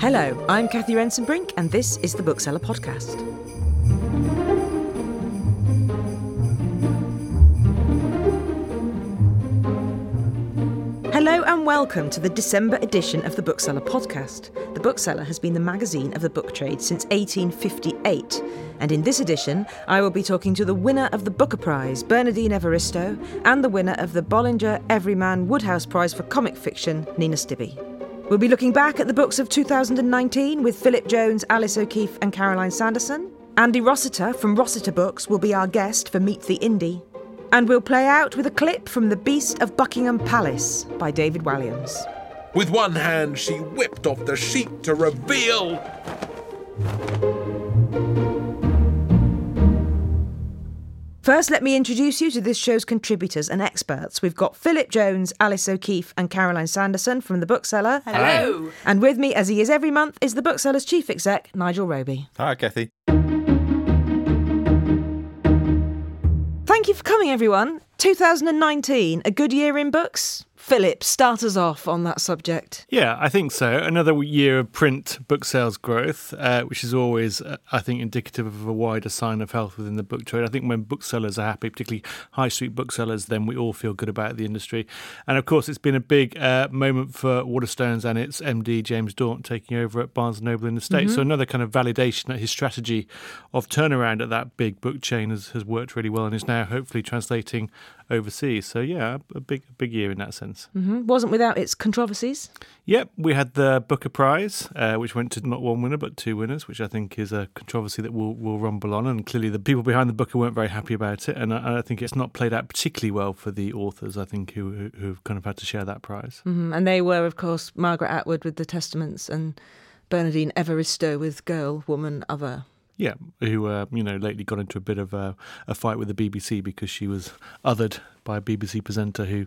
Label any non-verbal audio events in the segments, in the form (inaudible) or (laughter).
Hello, I'm Cathy Rentzenbrink, and this is the Bookseller Podcast. Hello and welcome to the December edition of the Bookseller Podcast. Bookseller has been the magazine of the book trade since 1858, and in this edition, I will be talking to the winner of the Booker Prize, Bernardine Evaristo, and the winner of the Bollinger Everyman Wodehouse Prize for Comic Fiction, Nina Stibbe. We'll be looking back at the books of 2019 with Philip Jones, Alice O'Keeffe, and Caroline Sanderson. Andy Rossiter from Rossiter Books will be our guest for Meet the Indie. And we'll play out with a clip from The Beast of Buckingham Palace by David Walliams. With one hand, she whipped off the sheet to reveal. First, let me introduce you to this show's contributors and experts. We've got Philip Jones, Alice O'Keeffe, and Caroline Sanderson from The Bookseller. Hello. And with me, as he is every month, is The Bookseller's chief exec, Nigel Roby. Hi, Cathy. Thank you for coming, everyone. 2019, a good year in books? Philip, start us off on that subject. Yeah, I think so. Another year of print book sales growth, uh, which is always, uh, I think, indicative of a wider sign of health within the book trade. I think when booksellers are happy, particularly high street booksellers, then we all feel good about the industry. And of course, it's been a big uh, moment for Waterstones and its MD, James Daunt, taking over at Barnes & Noble in the States. Mm-hmm. So another kind of validation that his strategy of turnaround at that big book chain has, has worked really well and is now hopefully translating overseas. So yeah, a big, big year in that sense. Mm-hmm. Wasn't without its controversies. Yep, we had the Booker Prize, uh, which went to not one winner but two winners, which I think is a controversy that will will rumble on. And clearly, the people behind the Booker weren't very happy about it, and I, I think it's not played out particularly well for the authors. I think who who- who've kind of had to share that prize. hmm And they were, of course, Margaret Atwood with The Testaments and Bernardine Evaristo with Girl, Woman, Other. Yeah, who uh, you know lately got into a bit of a, a fight with the BBC because she was othered by a BBC presenter who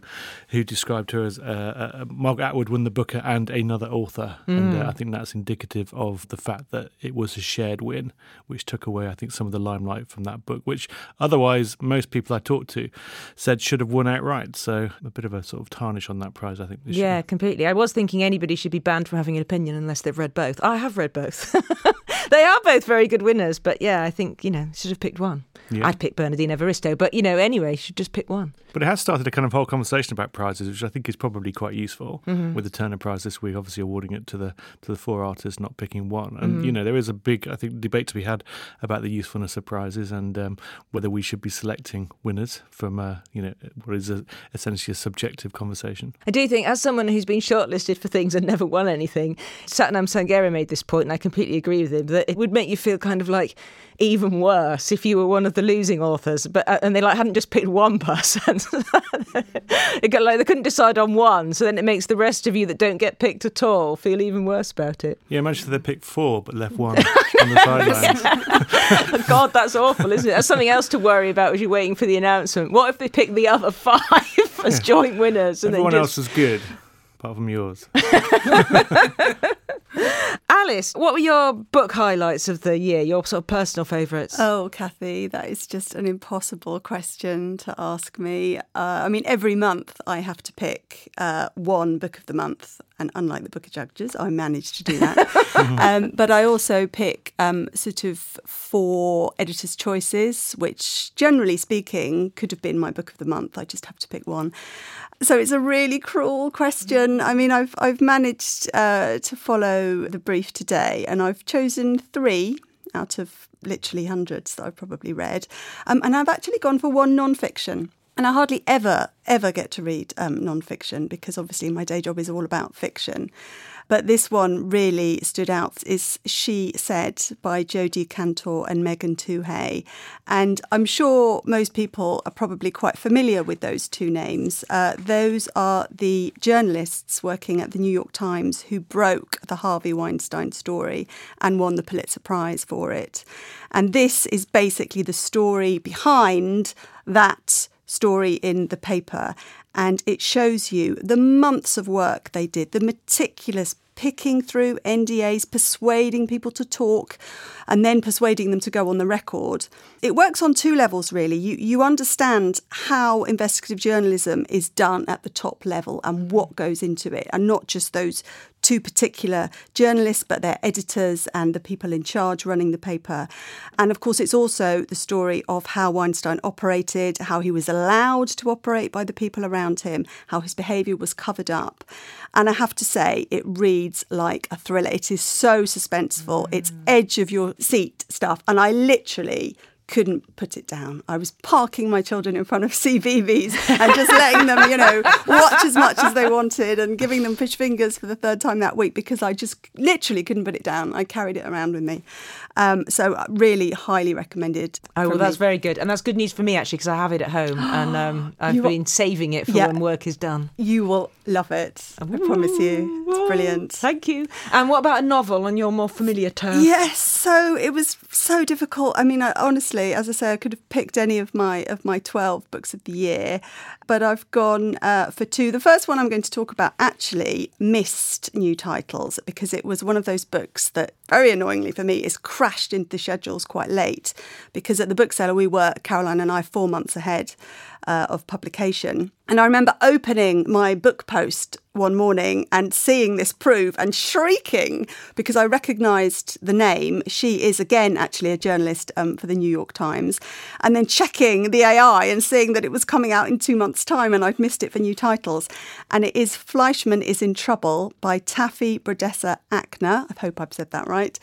who described her as uh, uh, Margaret Atwood won the Booker and another author, and uh, I think that's indicative of the fact that it was a shared win, which took away I think some of the limelight from that book, which otherwise most people I talked to said should have won outright. So a bit of a sort of tarnish on that prize, I think. This Yeah, year. completely. I was thinking anybody should be banned from having an opinion unless they've read both. I have read both. (laughs) they are both very good winners, but yeah, I think, you know, should have picked one. Yeah. I'd pick Bernardine Evaristo, but, you know, anyway, should just pick one. But it has started a kind of whole conversation about prizes, which I think is probably quite useful. Mm-hmm. With the Turner Prize this week, obviously awarding it to the to the four artists, not picking one. And you know, there is a big, I think, debate to be had about the usefulness of prizes and um, whether we should be selecting winners from, uh, you know, what is a, essentially a subjective conversation. I do think, as someone who's been shortlisted for things and never won anything, Sathnam Sanghera made this point, and I completely agree with him, that it would make you feel kind of like even worse if you were one of the losing authors, but uh, and they like hadn't just picked one (laughs) person. it got like they couldn't decide on one, so then it makes the rest of you that don't get picked at all feel even worse about it. Yeah, imagine they picked four but left one (laughs) on the sidelines. (laughs) God, that's awful, isn't it? That's something else to worry about as you're waiting for the announcement. What if they pick the other five as joint winners and Everyone then else is good, apart from yours. (laughs) Alice, what were your book highlights of the year? Your sort of personal favourites? Oh, Cathy, that is just an impossible question to ask me. Uh, I mean, every month I have to pick uh, one book of the month, and unlike the Booker judges, I managed to do that. (laughs) um, but I also pick um, sort of four editors' choices, which, generally speaking, could have been my book of the month. I just have to pick one. So it's a really cruel question. I mean, I've I've managed uh, to follow the brief today, and I've chosen three out of literally hundreds that I've probably read, um, and I've actually gone for one non-fiction. And I hardly ever, ever get to read um, non-fiction because obviously my day job is all about fiction. But this one really stood out is She Said by Jodi Kantor and Megan Twohey. And I'm sure most people are probably quite familiar with those two names. Uh, those are the journalists working at the New York Times who broke the Harvey Weinstein story and won the Pulitzer Prize for it. And this is basically the story behind that story in the paper. And it shows you the months of work they did, the meticulous picking through NDAs, persuading people to talk, and then persuading them to go on the record. It works on two levels, really. You, you understand how investigative journalism is done at the top level and what goes into it, and not just those two particular journalists, but their editors and the people in charge running the paper. And of course, it's also the story of how Weinstein operated, how he was allowed to operate by the people around him, how his behaviour was covered up. And I have to say, it reads like a thriller. It is so suspenseful, mm. it's edge of your seat stuff. And I literally couldn't put it down. I was parking my children in front of CBeebies and just letting them, you know, watch as much as they wanted and giving them fish fingers for the third time that week because I just literally couldn't put it down. I carried it around with me. Um, so uh, really highly recommended. Oh well, that's me. very good, and that's good news for me actually because I have it at home (gasps) and um, I've you been saving it for yeah, when work is done. You will love it. Ooh, I promise you. It's brilliant. Thank you. And what about a novel on your more familiar turf? Yes. So it was so difficult. I mean, I, honestly, as I say, I could have picked any of my of my twelve books of the year, but I've gone uh, for two. The first one I'm going to talk about actually missed new titles because it was one of those books that, very annoyingly for me, is crashed into the schedules quite late because at the bookseller we were, Caroline and I, four months ahead uh, of publication. And I remember opening my book post one morning and seeing this proof and shrieking because I recognised the name. She is again actually a journalist um, for the New York Times. And then checking the AI and seeing that it was coming out in two months' time and I'd missed it for new titles. And it is Fleishman is in Trouble by Taffy Brodesser Akner. I hope I've said that right.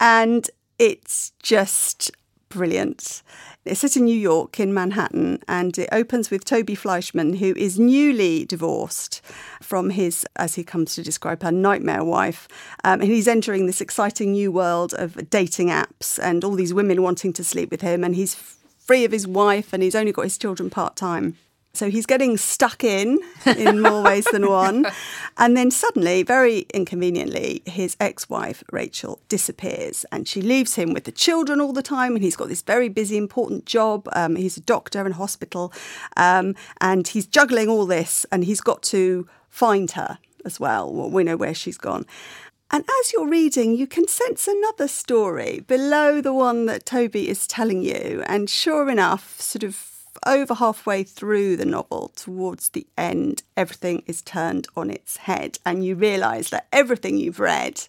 And it's just brilliant. It's set in New York, in Manhattan, and it opens with Toby Fleishman, who is newly divorced from his, as he comes to describe her, nightmare wife. Um, and he's entering this exciting new world of dating apps and all these women wanting to sleep with him. And he's free of his wife and he's only got his children part time. So he's getting stuck in in more ways than one. (laughs) And then suddenly, very inconveniently, his ex wife, Rachel, disappears and she leaves him with the children all the time. And he's got this very busy, important job. Um, he's a doctor in a hospital. Um, and he's juggling all this and he's got to find her as well. well. We know where she's gone. And as you're reading, you can sense another story below the one that Toby is telling you. And sure enough, sort of over halfway through the novel, towards the end, everything is turned on its head, and you realise that everything you've read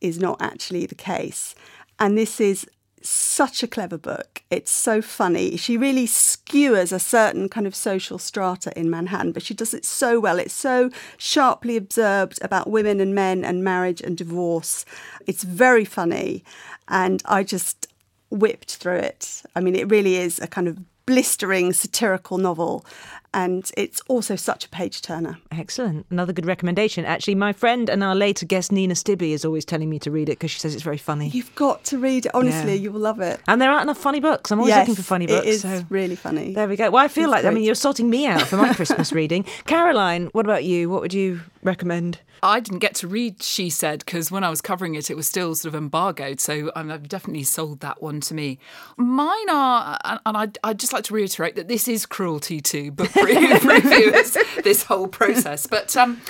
is not actually the case. And this is such a clever book. It's so funny. She really skewers a certain kind of social strata in Manhattan, but she does it so well. It's so sharply observed about women and men and marriage and divorce. It's very funny. And I just whipped through it. I mean, it really is a kind of blistering satirical novel. And it's also such a page turner. Excellent. Another good recommendation. Actually, my friend and our later guest, Nina Stibbe, is always telling me to read it because she says it's very funny. You've got to read it. Honestly, yeah. you will love it. And there aren't enough funny books. I'm always yes, looking for funny books. It is so. really funny. There we go. Well, I feel it's like, great. I mean, you're sorting me out for my (laughs) Christmas reading. Caroline, what about you? What would you recommend? I didn't get to read She Said because when I was covering it, it was still sort of embargoed. So I've definitely sold that one to me. Mine are, and I'd, I'd just like to reiterate that this is cruelty to book (laughs) reviewers, this whole process. But um,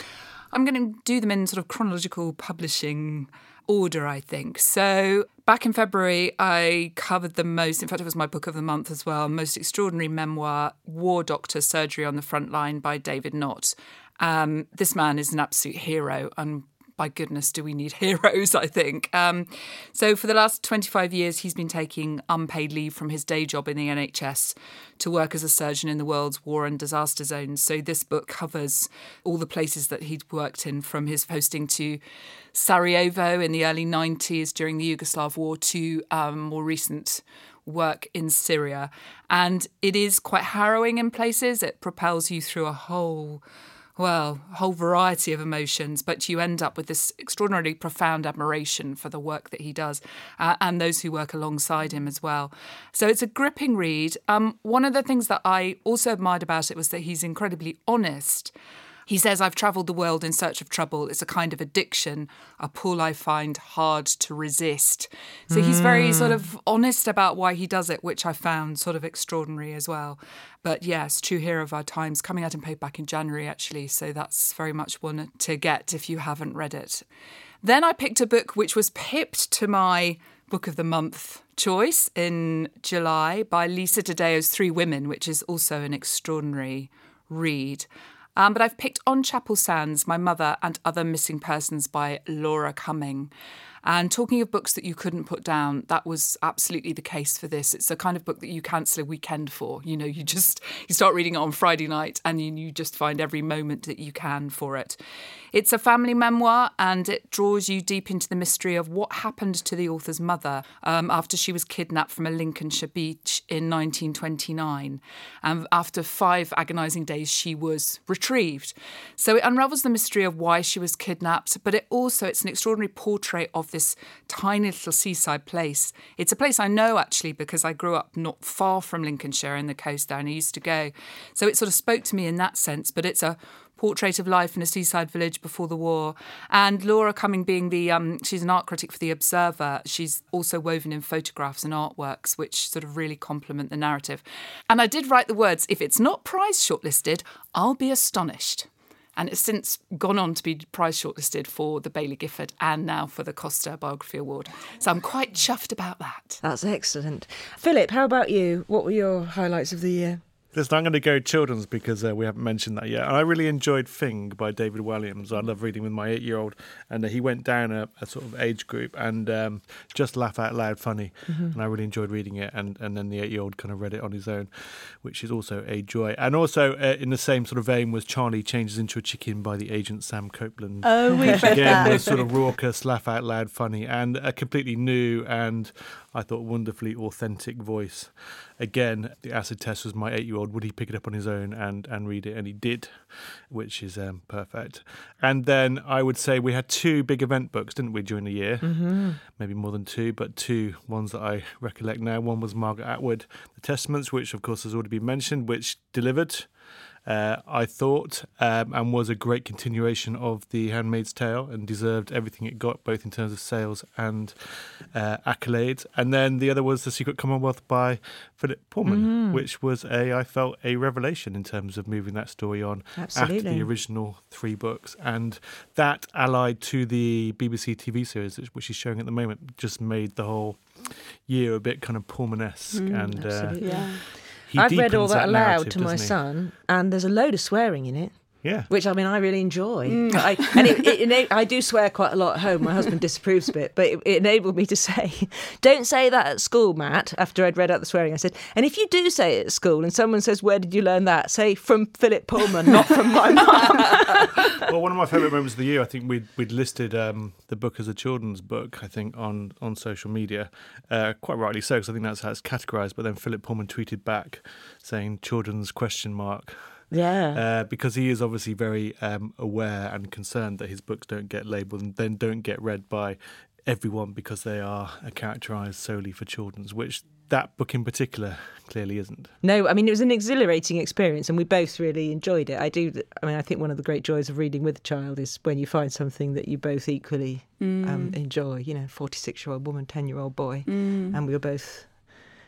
I'm going to do them in sort of chronological publishing order, I think. So back in February, I covered the most, in fact, it was my book of the month as well, most extraordinary memoir, War Doctor Surgery on the Front Line by David Nott. Um, this man is an absolute hero, and by goodness, do we need (laughs) heroes? I think. Um, so, for the last 25 years, he's been taking unpaid leave from his day job in the NHS to work as a surgeon in the world's war and disaster zones. So, this book covers all the places that he'd worked in from his posting to Sarajevo in the early 90s during the Yugoslav war to um, more recent work in Syria. And it is quite harrowing in places, it propels you through a whole well, a whole variety of emotions, but you end up with this extraordinarily profound admiration for the work that he does uh, and those who work alongside him as well. So it's a gripping read. Um, one of the things that I also admired about it was that he's incredibly honest He says, I've travelled the world in search of trouble. It's a kind of addiction, a pull I find hard to resist. So he's very sort of hmm. honest about why he does it, which I found sort of extraordinary as well. But yes, True Hero of Our Times, coming out in paperback in January, actually. So that's very much one to get if you haven't read it. Then I picked a book which was pipped to my Book of the Month choice in July by Lisa Taddeo's Three Women, which is also an extraordinary read. Um, but I've picked On Chapel Sands, My Mother and Other Missing Persons by Laura Cumming. And talking of books that you couldn't put down, that was absolutely the case for this. It's a kind of book that you cancel a weekend for. You know, you just you start reading it on Friday night and you, you just find every moment that you can for it. It's a family memoir and it draws you deep into the mystery of what happened to the author's mother um, after she was kidnapped from a Lincolnshire beach in 1929. And after five agonising days, she was retrieved. So it unravels the mystery of why she was kidnapped, but it also it's an extraordinary portrait of this tiny little seaside place. It's a place I know actually because I grew up not far from Lincolnshire in the coast and I used to go. So it sort of spoke to me in that sense, but it's a portrait of life in a seaside village before the war. And Laura Cumming being the, um, she's an art critic for The Observer. She's also woven in photographs and artworks, which sort of really complement the narrative. And I did write the words, if it's not prize shortlisted, I'll be astonished. And it's since gone on to be prize shortlisted for the Baillie Gifford and now for the Costa Biography Award. So I'm quite chuffed about that. That's excellent. Philip, how about you? What were your highlights of the year? Listen, I'm going to go children's because uh, we haven't mentioned that yet. And I really enjoyed Thing by David Walliams. I love reading with my eight year old. And uh, he went down a, a, sort of age group and um, just laugh out loud funny. Mm-hmm. And I really enjoyed reading it. And, and then the eight year old kind of read it on his own, which is also a joy. And also, uh, in the same sort of vein, was Charlie Changes into a Chicken by the agent Sam Copeland. Oh, we've read Again, that. was sort of raucous, laugh out loud funny, and a completely new and I thought wonderfully authentic voice. Again, the acid test was my eight year old. Would he pick it up on his own and, and read it? And he did, which is um, perfect. And then I would say we had two big event books, didn't we, during the year? Mm-hmm. Maybe more than two, but two ones that I recollect now. One was Margaret Atwood, The Testaments, which of course has already been mentioned, which delivered uh, I thought, um, and was a great continuation of The Handmaid's Tale and deserved everything it got, both in terms of sales and uh, accolades. And then the other was The Secret Commonwealth by Philip Pullman, mm. which was a, I felt, a revelation in terms of moving that story on Absolutely. after the original three books. And that, allied to the BBC TV series, which is showing at the moment, just made the whole year a bit kind of Pullman-esque. Mm, and uh, yeah. I've read all that aloud to my son, and there's a load of swearing in it. Yeah. Which I mean, I really enjoy. I, and it, it, ena- I do swear quite a lot at home. My husband disapproves of it, but it, it enabled me to say, (laughs) "Don't say that at school, Matt." After I'd read out the swearing, I said, "And if you do say it at school, and someone says, where did you learn that?' Say from Philip Pullman, not from my mum." (laughs) well, one of my favourite moments of the year, I think we'd we'd listed um, the book as a children's book. I think on on social media, uh, quite rightly so, because I think that's how it's categorised. But then Philip Pullman tweeted back saying "children's question mark." Yeah. Uh, because he is obviously very um, aware and concerned that his books don't get labelled and then don't get read by everyone because they are uh, characterised solely for children's, which that book in particular clearly isn't. No, I mean it was an exhilarating experience, and we both really enjoyed it. I do. I mean, I think one of the great joys of reading with a child is when you find something that you both equally um, enjoy. You know, forty-six-year-old woman, ten-year-old boy, and we were both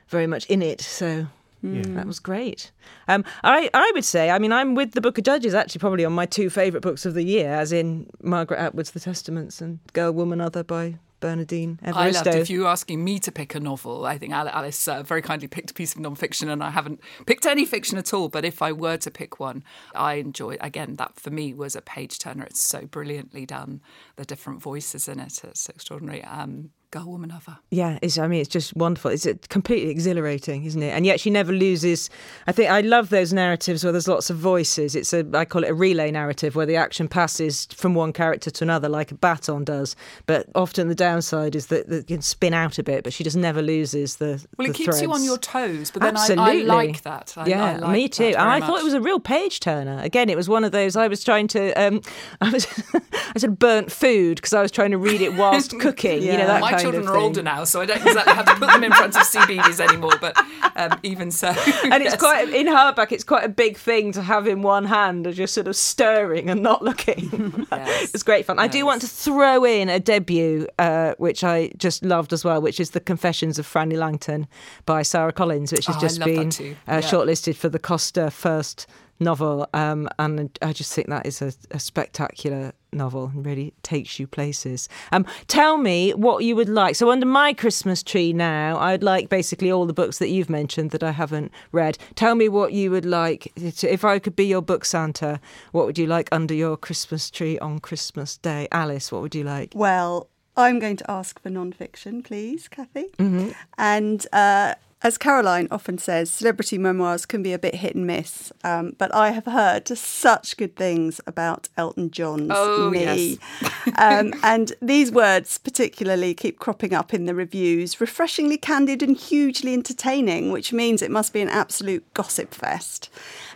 very much in it. So Yeah. that was great. Um, I I would say, I mean, I'm with the Booker judges actually probably on my two favourite books of the year, as in Margaret Atwood's The Testaments and Girl, Woman, Other by Bernardine Evaristo. I loved if you were asking me to pick a novel. I think Alice uh, very kindly picked a piece of non-fiction, and I haven't picked any fiction at all. But if I were to pick one, I enjoy. Again, that for me was a page turner. It's so brilliantly done. The different voices in it. It's extraordinary. Um, Girl, woman, other. Yeah, it's, I mean, it's just wonderful. It's completely exhilarating, isn't it? And yet she never loses. I think I love those narratives where there's lots of voices. It's a, I call it a relay narrative where the action passes from one character to another like a baton does. But often the downside is that it can spin out a bit, but she just never loses the. Well, the it keeps you on your toes, but then I, I Absolutely. like that. I, yeah, I like me too. And I very thought it was a real page turner. Again, it was one of those. I was trying to. Um, (laughs) I was. (laughs) I said burnt food because I was trying to read it whilst (laughs) cooking. You know that My kind children are older now, so I don't exactly have to put them in front of CBeebies anymore. But um, even so, (laughs) and it's yes. quite in hardback. It's quite a big thing to have in one hand, and just sort of stirring and not looking. (laughs) (laughs) Yes. it's great fun. I do want to throw in a debut, uh, which I just loved as well, which is the Confessions of Frannie Langton by Sara Collins, which has Oh, just been uh, Yeah. shortlisted for the Costa First novel, um, and I just think that is a, a spectacular novel and really takes you places. Um, tell me what you would like. So under my Christmas tree now, I'd like basically all the books that you've mentioned that I haven't read. Tell me what you would like. To, if I could be your book Santa, what would you like under your Christmas tree on Christmas Day? Alice, what would you like? Well, I'm going to ask for non-fiction, please, Cathy. Mm-hmm. And uh, as Caroline often says, celebrity memoirs can be a bit hit and miss. Um, but I have heard such good things about Elton John's Oh, Me. (laughs) um, and these words particularly keep cropping up in the reviews. Refreshingly candid and hugely entertaining, which means it must be an absolute gossip fest.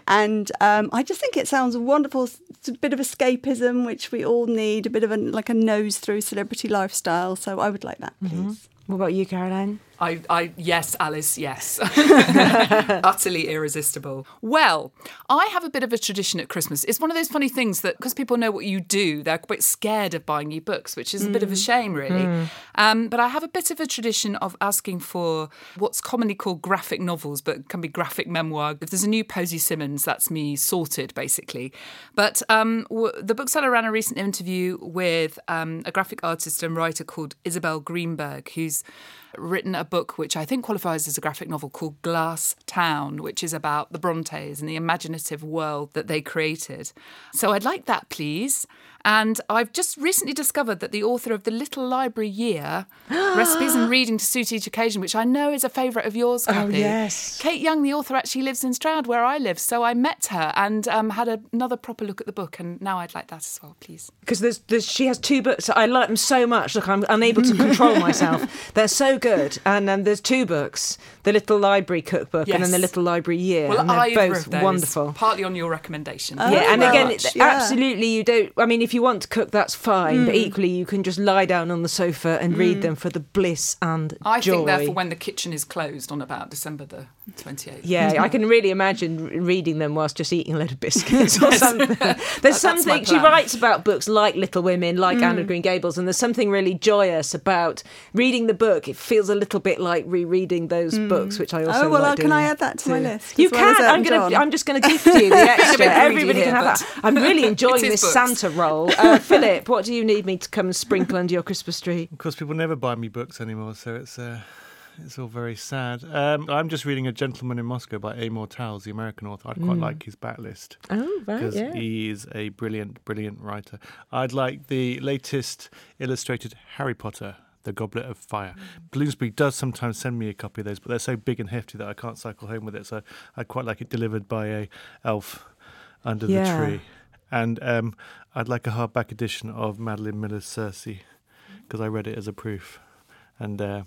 And um, I just think it sounds wonderful. It's a bit of escapism, which we all need, a bit of a, like a nose through celebrity lifestyle. So I would like that, please. What about you, Caroline? I, I, yes, Alice, yes. (laughs) Utterly irresistible. Well, I have a bit of a tradition at Christmas. It's one of those funny things that because people know what you do, they're quite scared of buying you books, which is a bit of a shame, really. Um, but I have a bit of a tradition of asking for what's commonly called graphic novels, but can be graphic memoir. If there's a new Posy Simmonds, that's me sorted, basically. But um, w- the bookseller ran a recent interview with um, a graphic artist and writer called Isabel Greenberg, who's written a book which I think qualifies as a graphic novel called Glass Town, which is about the Brontes and the imaginative world that they created. So I'd like that, please. And I've just recently discovered that the author of The Little Library Year, (gasps) Recipes and Reading to Suit Each Occasion, which I know is a favourite of yours, Cathy. yes. Kate Young, the author, actually lives in Stroud, where I live. So I met her and um, had another proper look at the book. And now I'd like that as well, please. because there's, there's she has two books. I like them so much. Look, I'm unable to control (laughs) myself. They're so good. And um, there's two books: the Little Library Cookbook and then the Little Library Year. Well, and they're both wonderful. Partly on your recommendation. yeah, and again, it- yeah. absolutely, you don't. I mean, if you want to cook, that's fine. Hmm. But equally, you can just lie down on the sofa and read them for the bliss and I joy. think therefore when the kitchen is closed on about December the 28th. Yeah, I can really imagine reading them whilst just eating a load of biscuits or (laughs) something. There's that's something she writes about books like Little Women, like Anne of Green Gables, and there's something really joyous about reading the book. It feels a little bit like rereading those books, which I also Oh, well, like uh, can I add that to my list, You well can. I'm Elton gonna. John? I'm just going to gift you the (laughs) extra. greedy Everybody here, can have that. I'm really (laughs) enjoying this books. Santa role. Uh, Philip, what do you need me to come and sprinkle under your Christmas tree? Of course, people never buy me books anymore, so it's uh, it's all very sad. Um, I'm just reading A Gentleman in Moscow by Amor Towles, the American author. I'd quite like his backlist Oh, right, because yeah. he is a brilliant, brilliant writer. I'd like the latest illustrated Harry Potter. The Goblet of Fire. Bloomsbury does sometimes send me a copy of those, but they're so big and hefty that I can't cycle home with it. So I'd quite like it delivered by a elf under Yeah. the tree. And um, I'd like a hardback edition of Madeline Miller's Circe because I read it as a proof, and uh,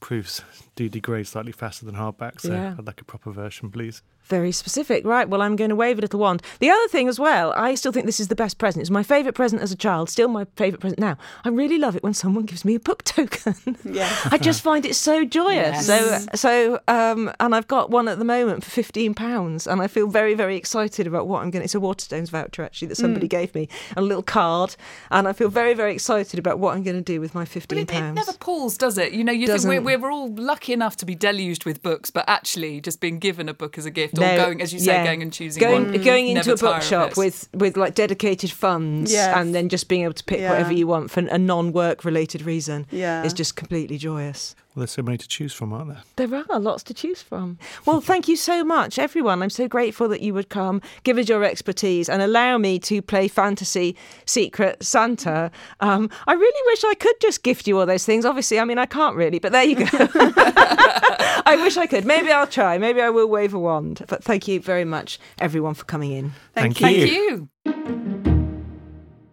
proofs do degrade slightly faster than hardback. So Yeah. I'd like a proper version, please. Very specific. Right, well, I'm going to wave a little wand. The other thing as well, I still think this is the best present. It's my favourite present as a child, still my favourite present now. I really love it when someone gives me a book (laughs) token. Yeah. I just find it so joyous. Yes. So, so, um, and I've got one at the moment for fifteen pounds, and I feel very, very excited about what I'm going. to It's a Waterstones voucher actually that somebody gave me, a little card, and I feel very, very excited about what I'm going to do with my But fifteen it, it never pulls, does it? You know, you Doesn't. think we're, we're all lucky enough to be deluged with books, but actually just being given a book as a gift or No, going, as you say, yeah. going and choosing going one. going mm. into a bookshop with with like dedicated funds Yes. and then just being able to pick Yeah. whatever you want for a non-work related reason Yeah. is just completely joyous. Well, there's so many to choose from, aren't there? There are lots to choose from. Well, thank you so much, everyone. I'm so grateful that you would come, give us your expertise, and allow me to play fantasy Secret Santa. Um, I really wish I could just gift you all those things. Obviously, I mean, I can't really, but there you go. (laughs) I wish I could. Maybe I'll try. Maybe I will wave a wand. But thank you very much, everyone, for coming in. Thank, Thank you. you.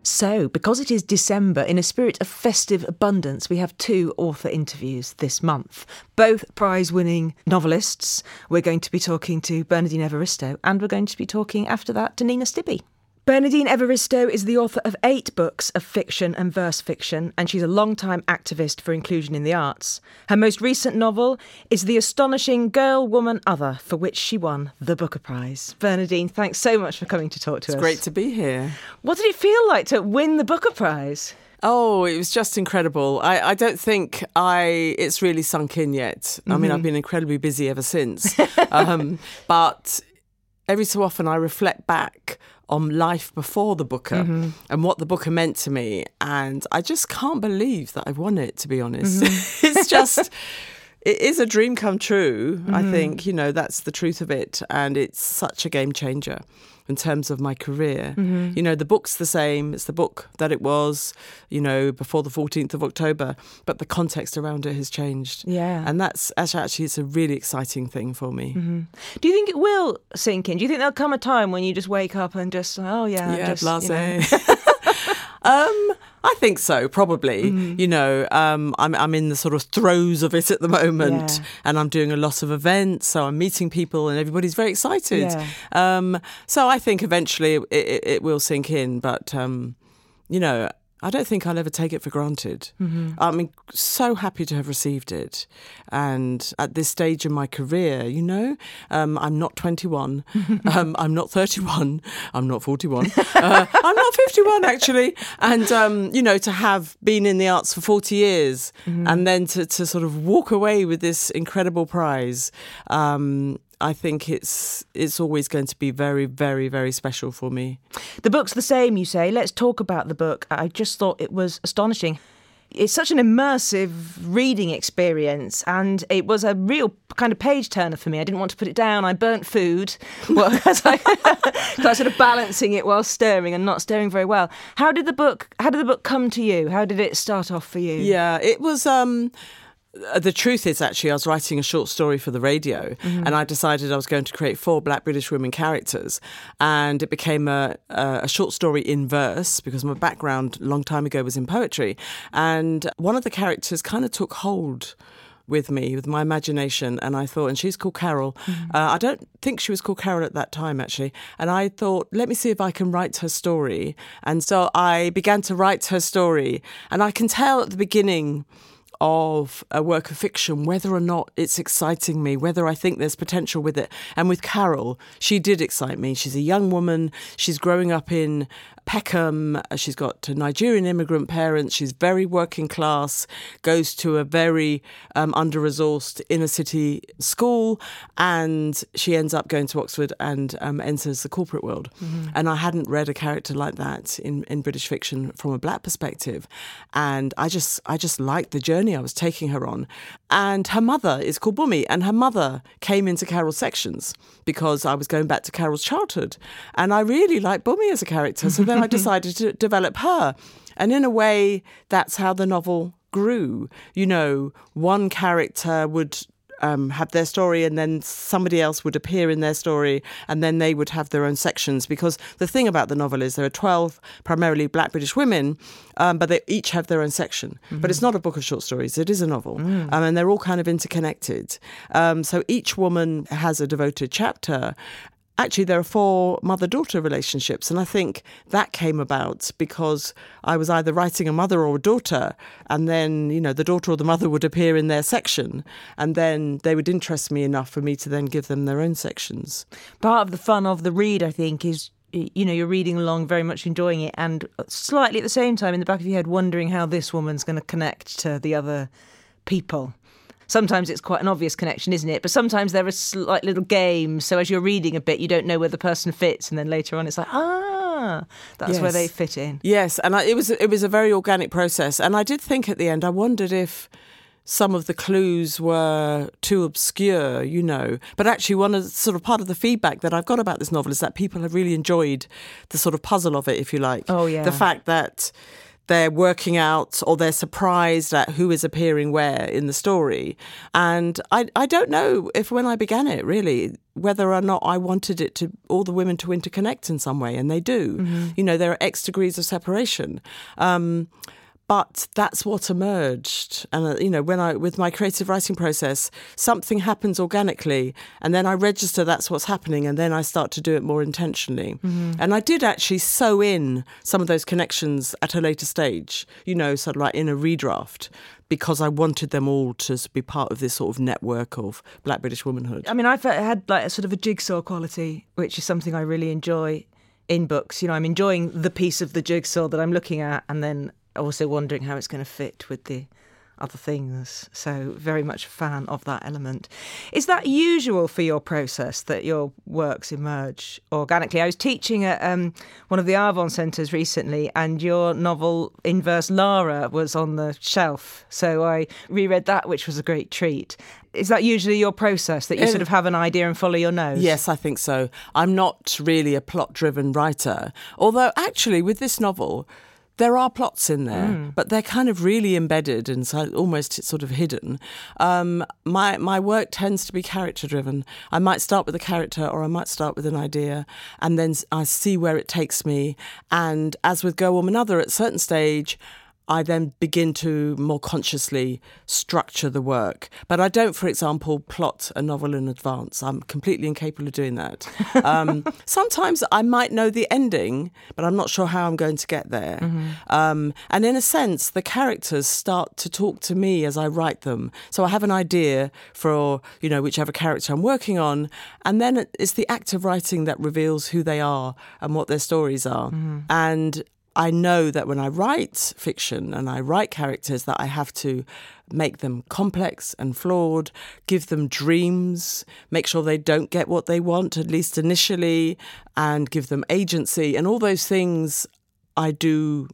So, because it is December, in a spirit of festive abundance, we have two author interviews this month. Both prize winning novelists. We're going to be talking to Bernardine Evaristo, and we're going to be talking after that to Nina Stibbe. Bernardine Evaristo is the author of eight books of fiction and verse fiction, and she's a long-time activist for inclusion in the arts. Her most recent novel is The Astonishing Girl, Woman, Other, for which she won the Booker Prize. Bernardine, thanks so much for coming to talk to It's us. It's great to be here. What did it feel like to win the Booker Prize? Oh, it was just incredible. I, I don't think I it's really sunk in yet. I mean, I've been incredibly busy ever since. (laughs) um, but every so often I reflect back on life before the Booker mm-hmm. and what the Booker meant to me. And I just can't believe that I've won it, to be honest. Mm-hmm. (laughs) it's just. (laughs) It is a dream come true. I mm-hmm. think, you know, that's the truth of it. And it's such a game changer in terms of my career. Mm-hmm. You know, the book's the same. It's the book that it was, you know, before the 14th of October, but the context around it has changed. Yeah. And that's actually, it's a really exciting thing for me. Mm-hmm. Do you think it will sink in? Do you think there'll come a time when you just wake up and just, oh yeah, Yeah, just, you know- blase. (laughs) um, I think so, probably. Mm-hmm. You know, um, I'm I'm in the sort of throes of it at the moment, Yeah. and I'm doing a lot of events, so I'm meeting people, and everybody's very excited. Yeah. Um, so I think eventually it, it, it will sink in, but um, you know. I don't think I'll ever take it for granted. Mm-hmm. I'm so happy to have received it. And at this stage in my career, you know, um, I'm not 21, (laughs) um, I'm not 31, I'm not 41, uh, I'm not 51 actually. And, um, you know, to have been in the arts for 40 years and then to, to sort of walk away with this incredible prize, um, I think it's it's always going to be very, very, very special for me. The book's the same, you say. Let's talk about the book. I just thought it was astonishing. It's such an immersive reading experience, and it was a real kind of page turner for me. I didn't want to put it down. I burnt food because (laughs) I, (laughs) I was sort of balancing it while stirring and not stirring very well. How did the book? How did the book come to you? How did it start off for you? Yeah, it was. Um, Uh, the truth is, actually, I was writing a short story for the radio, mm-hmm. and I decided I was going to create four Black British women characters, and it became a, a, short story in verse because my background a long time ago was in poetry, and one of the characters kind of took hold with me with my imagination and i thought and she's called carol. Mm-hmm. Uh, i don't think she was called carol at that time actually. And i thought let me see if i can write her story. And so i began to write her story. And i can tell at the beginning of a work of fiction, whether or not it's exciting me, whether I think there's potential with it. And with Carol, she did excite me. She's a young woman. She's growing up in Peckham. She's got Nigerian immigrant parents. She's very working class, goes to a very um, under resourced inner city school, and she ends up going to Oxford and um, enters the corporate world. And I hadn't read a character like that in, in British fiction from a black perspective. And I just I just liked the journey I was taking her on. And her mother is called Bummi, and her mother came into Carol's sections because I was going back to Carol's childhood. And I really liked Bummi as a character. So (laughs) then I (laughs) decided to develop her. And in a way, that's how the novel grew. You know, one character would um, have their story, and then somebody else would appear in their story, and then they would have their own sections. Because the thing about the novel is there are 12 primarily black British women, um, but they each have their own section. But it's not a book of short stories, it is a novel. Um, and they're all kind of interconnected. Um, so each woman has a devoted chapter. Actually, there are four mother daughter relationships. And I think that came about because I was either writing a mother or a daughter, and then, you know, the daughter or the mother would appear in their section, and then they would interest me enough for me to then give them their own sections. Part of the fun of the read, I think, is you know you're reading along, very much enjoying it, and slightly at the same time in the back of your head wondering how this woman's going to connect to the other people. Sometimes it's quite an obvious connection, isn't it? But sometimes there are a slight little games. So as you're reading a bit, you don't know where the person fits, and then later on, it's like, ah, that's where they fit in. Yes, and I, it was it was a very organic process, and I did think at the end, I wondered if some of the clues were too obscure, you know. But actually, one of the, sort of part of the feedback that I've got about this novel is that people have really enjoyed the sort of puzzle of it, if you like. Oh, yeah. the fact that they're working out or they're surprised at who is appearing where in the story. And I, I don't know if when I began it, really, whether or not I wanted it to all the women to interconnect in some way, and they do. You know, there are X degrees of separation. Um, but that's what emerged and uh, you know when i with my creative writing process something happens organically and then i register that's what's happening and then i start to do it more intentionally mm-hmm. and i did actually sew in some of those connections at a later stage you know sort of like in a redraft because I wanted them all to be part of this sort of network of Black British womanhood. I mean, I've had like a sort of a jigsaw quality, which is something I really enjoy in books. You know, I'm enjoying the piece of the jigsaw that I'm looking at, and then also wondering how it's going to fit with the other things. So, very much a fan of that element. Is that usual for your process that your works emerge organically? I was teaching at um, one of the Arvon centres recently, and your novel Inverse Lara was on the shelf. So, I reread that, which was a great treat. Is that usually your process that you sort of have an idea and follow your nose? Yes, I think so. I'm not really a plot driven writer, although, actually, with this novel, there are plots in there, mm. but they're kind of really embedded and so almost sort of hidden. Um, my my work tends to be character driven. I might start with a character, or I might start with an idea, and then I see where it takes me. And as with Girl Woman Other, at a certain stage. I then begin to more consciously structure the work. But I don't, for example, plot a novel in advance. I'm completely incapable of doing that. (laughs) Um, sometimes I might know the ending, but I'm not sure how I'm going to get there. Mm-hmm. Um, and in a sense, the characters start to talk to me as I write them. So I have an idea for, you know, whichever character I'm working on. And then it's the act of writing that reveals who they are and what their stories are. Mm-hmm. And I know that when I write fiction and I write characters that I have to make them complex and flawed, give them dreams, make sure they don't get what they want, at least initially, and give them agency. And all those things I do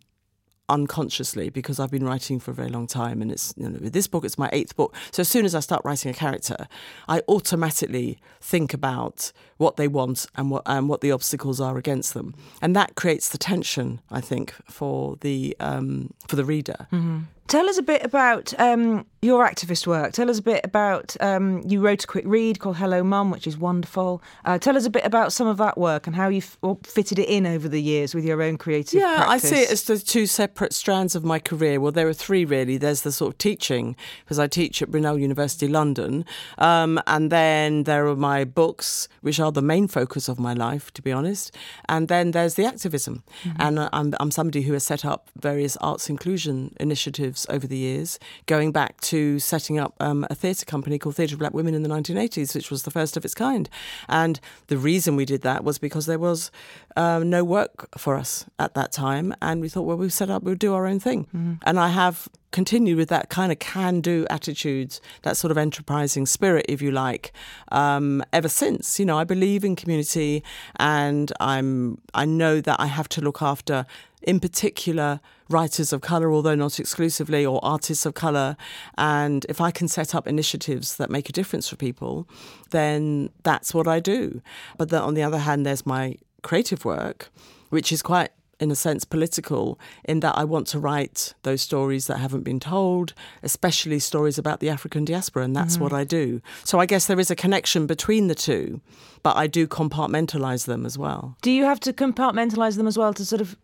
unconsciously because I've been writing for a very long time, and it's you know, with this book it's my eighth book. So as soon as I start writing a character, I automatically think about what they want and what and what the obstacles are against them, and that creates the tension I think for the um, for the reader. Mm-hmm. Tell us a bit about um, your activist work. Tell us a bit about um, you wrote a quick read called Hello Mum, which is wonderful. Uh, tell us a bit about some of that work and how you f- fitted it in over the years with your own creative. Yeah, practice. I see it as the two separate strands of my career. Well, there are three really. There's the sort of teaching because I teach at Brunel University London, um, and then there are my books, which are the main focus of my life, to be honest. And then there's the activism, mm-hmm. and I'm, I'm somebody who has set up various arts inclusion initiatives over the years, going back to setting up um, a theatre company called Theatre of Black Women in the 1980s, which was the first of its kind. And the reason we did that was because there was um, no work for us at that time. And we thought, well, we've set up, we'll do our own thing. Mm-hmm. And I have continued with that kind of can do attitudes, that sort of enterprising spirit, if you like, um, ever since. You know, I believe in community and I'm, I know that I have to look after in particular writers of colour, although not exclusively, or artists of colour. And if I can set up initiatives that make a difference for people, then that's what I do. But then on the other hand, there's my creative work, which is quite in a sense political in that I want to write those stories that haven't been told, especially stories about the African diaspora, and that's mm-hmm. what I do. So I guess there is a connection between the two, but I do compartmentalize them as well. Do you have to compartmentalize them as well to sort of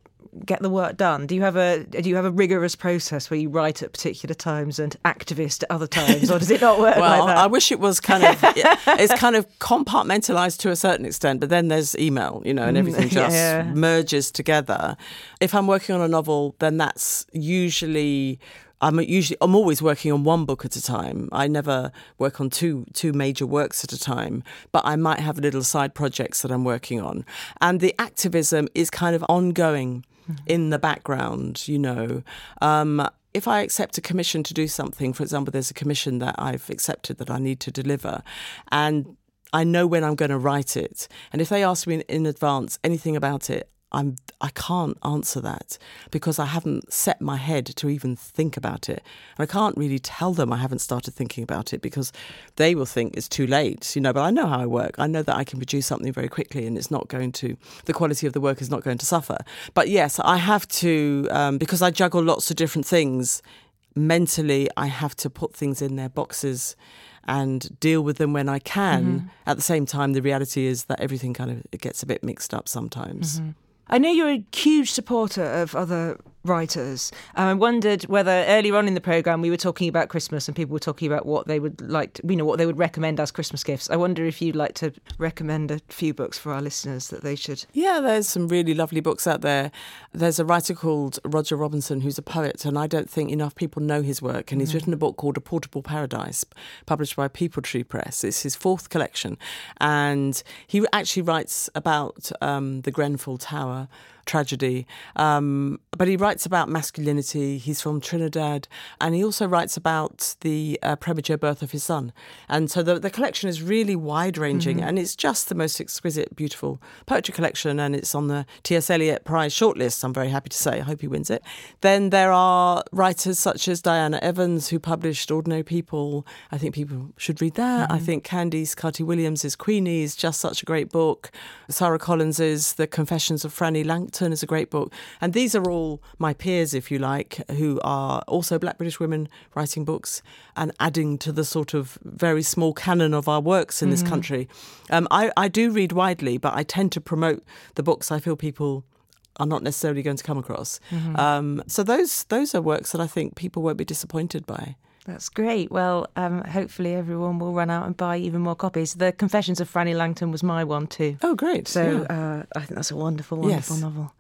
get the work done? Do you have a do you have a rigorous process where you write at particular times and activist at other times, or does it not work well, like that? I wish it was kind of it's kind of compartmentalized to a certain extent, but then there's email, you know, and mm, everything just yeah. merges together. If I'm working on a novel, then that's usually I'm usually I'm always working on one book at a time. I never work on two two major works at a time, but I might have little side projects that I'm working on. And the activism is kind of ongoing mm-hmm. in the background, you know. Um, if I accept a commission to do something, for example, there's a commission that I've accepted that I need to deliver, and I know when I'm going to write it. And if they ask me in, in advance anything about it, I'm I can't answer that because I haven't set my head to even think about it. And I can't really tell them I haven't started thinking about it because they will think it's too late, you know, but I know how I work. I know that I can produce something very quickly and it's not going to the quality of the work is not going to suffer. But yes, I have to um, because I juggle lots of different things mentally I have to put things in their boxes and deal with them when I can. Mm-hmm. At the same time, the reality is that everything kind of it gets a bit mixed up sometimes. Mm-hmm. I know you're a huge supporter of other writers. And I wondered whether earlier on in the programme we were talking about Christmas and people were talking about what they would like, to, you know, what they would recommend as Christmas gifts. I wonder if you'd like to recommend a few books for our listeners that they should. Yeah, there's some really lovely books out there. There's a writer called Roger Robinson who's a poet, and I don't think enough people know his work. And he's written a book called A Portable Paradise, published by Peepal Tree Press. It's his fourth collection, and he actually writes about um, the Grenfell Tower tragedy. Um, but he writes about masculinity. He's from Trinidad, and he also writes about the uh, premature birth of his son. And so the, the collection is really wide ranging, and it's just the most exquisite, beautiful poetry collection. And it's on the T.S. Eliot Prize shortlist. I'm very happy to say. I hope he wins it. Then there are writers such as Diana Evans, who published Ordinary People. I think people should read that. I think Candice Carty Williams' Queenie is just such a great book. Sara Collins's The Confessions of Frannie Langton is a great book. And these are all my peers, if you like, who are also black British women writing books and adding to the sort of very small canon of our works in this country. Um, I, I do read widely, but I tend to promote the books I feel people are not necessarily going to come across. Um, so those those are works that I think people won't be disappointed by. That's great. Well, um, hopefully everyone will run out and buy even more copies. The Confessions of Frannie Langton was my one too. Oh, great! So Yeah. uh, I think that's a wonderful, wonderful Yes. novel.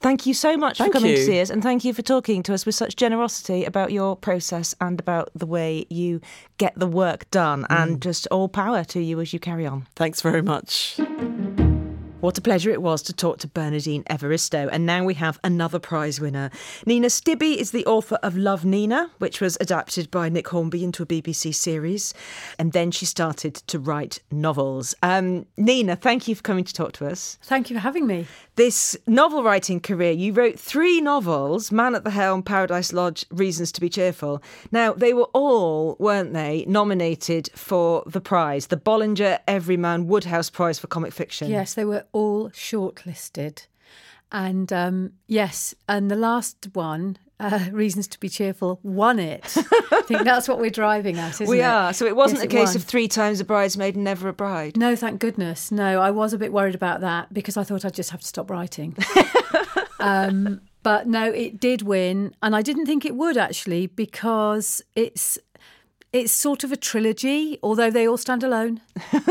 Thank you so much Thank for coming to see us, and thank you for talking to us with such generosity about your process and about the way you get the work done. And just all power to you as you carry on. thanks very much. What a pleasure it was to talk to Bernardine Evaristo. And now we have another prize winner. Nina Stibbe is the author of Love Nina, which was adapted by Nick Hornby into a BBC series. And then she started to write novels. Um, Nina, thank you for coming to talk to us. Thank you for having me. This novel writing career, you wrote three novels Man at the Helm, Paradise Lodge, Reasons to Be Cheerful. Now, they were all, weren't they, nominated for the prize, the Bollinger Everyman Wodehouse Prize for Comic Fiction. Yes, they were all shortlisted. And um, yes, and the last one, uh, Reasons to Be Cheerful, won it. I think that's what we're driving at, isn't we it? We are. So it wasn't Yes, a case won. of three times a bridesmaid and never a bride. No, thank goodness. No, I was a bit worried about that because I thought I'd just have to stop writing. (laughs) um, but no, it did win, and I didn't think it would actually because it's it's sort of a trilogy, although they all stand alone.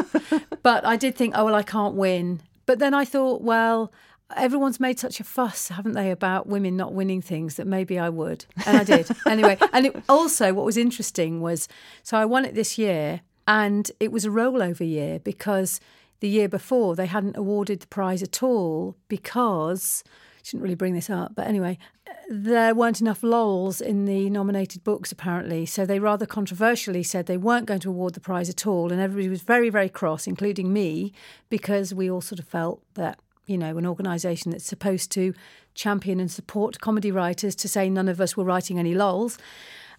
(laughs) but I did think, oh well, I can't win. But then I thought, well. Everyone's made such a fuss, haven't they, about women not winning things that maybe I would. And I did. (laughs) anyway, and it, also what was interesting was so I won it this year and it was a rollover year because the year before they hadn't awarded the prize at all because shouldn't really bring this up, but anyway, there weren't enough lols in the nominated books apparently. So they rather controversially said they weren't going to award the prize at all, and everybody was very, very cross, including me, because we all sort of felt that you know an organisation that's supposed to champion and support comedy writers to say none of us were writing any lols.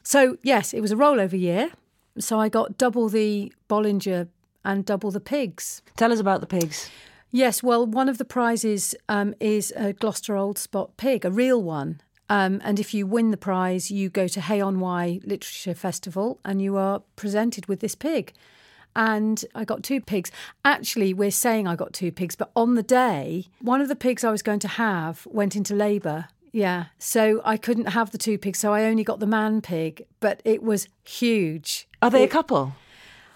So yes, it was a rollover year. So I got double the Bollinger and double the pigs. Tell us about the pigs. Yes, well, one of the prizes um, is a Gloucester Old Spot pig, a real one. Um, and if you win the prize, you go to Hay on Wye Literature Festival and you are presented with this pig. And I got two pigs. Actually, we're saying I got two pigs, but on the day, one of the pigs I was going to have went into labour. Yeah. So I couldn't have the two pigs. So I only got the man pig, but it was huge. Are they a couple?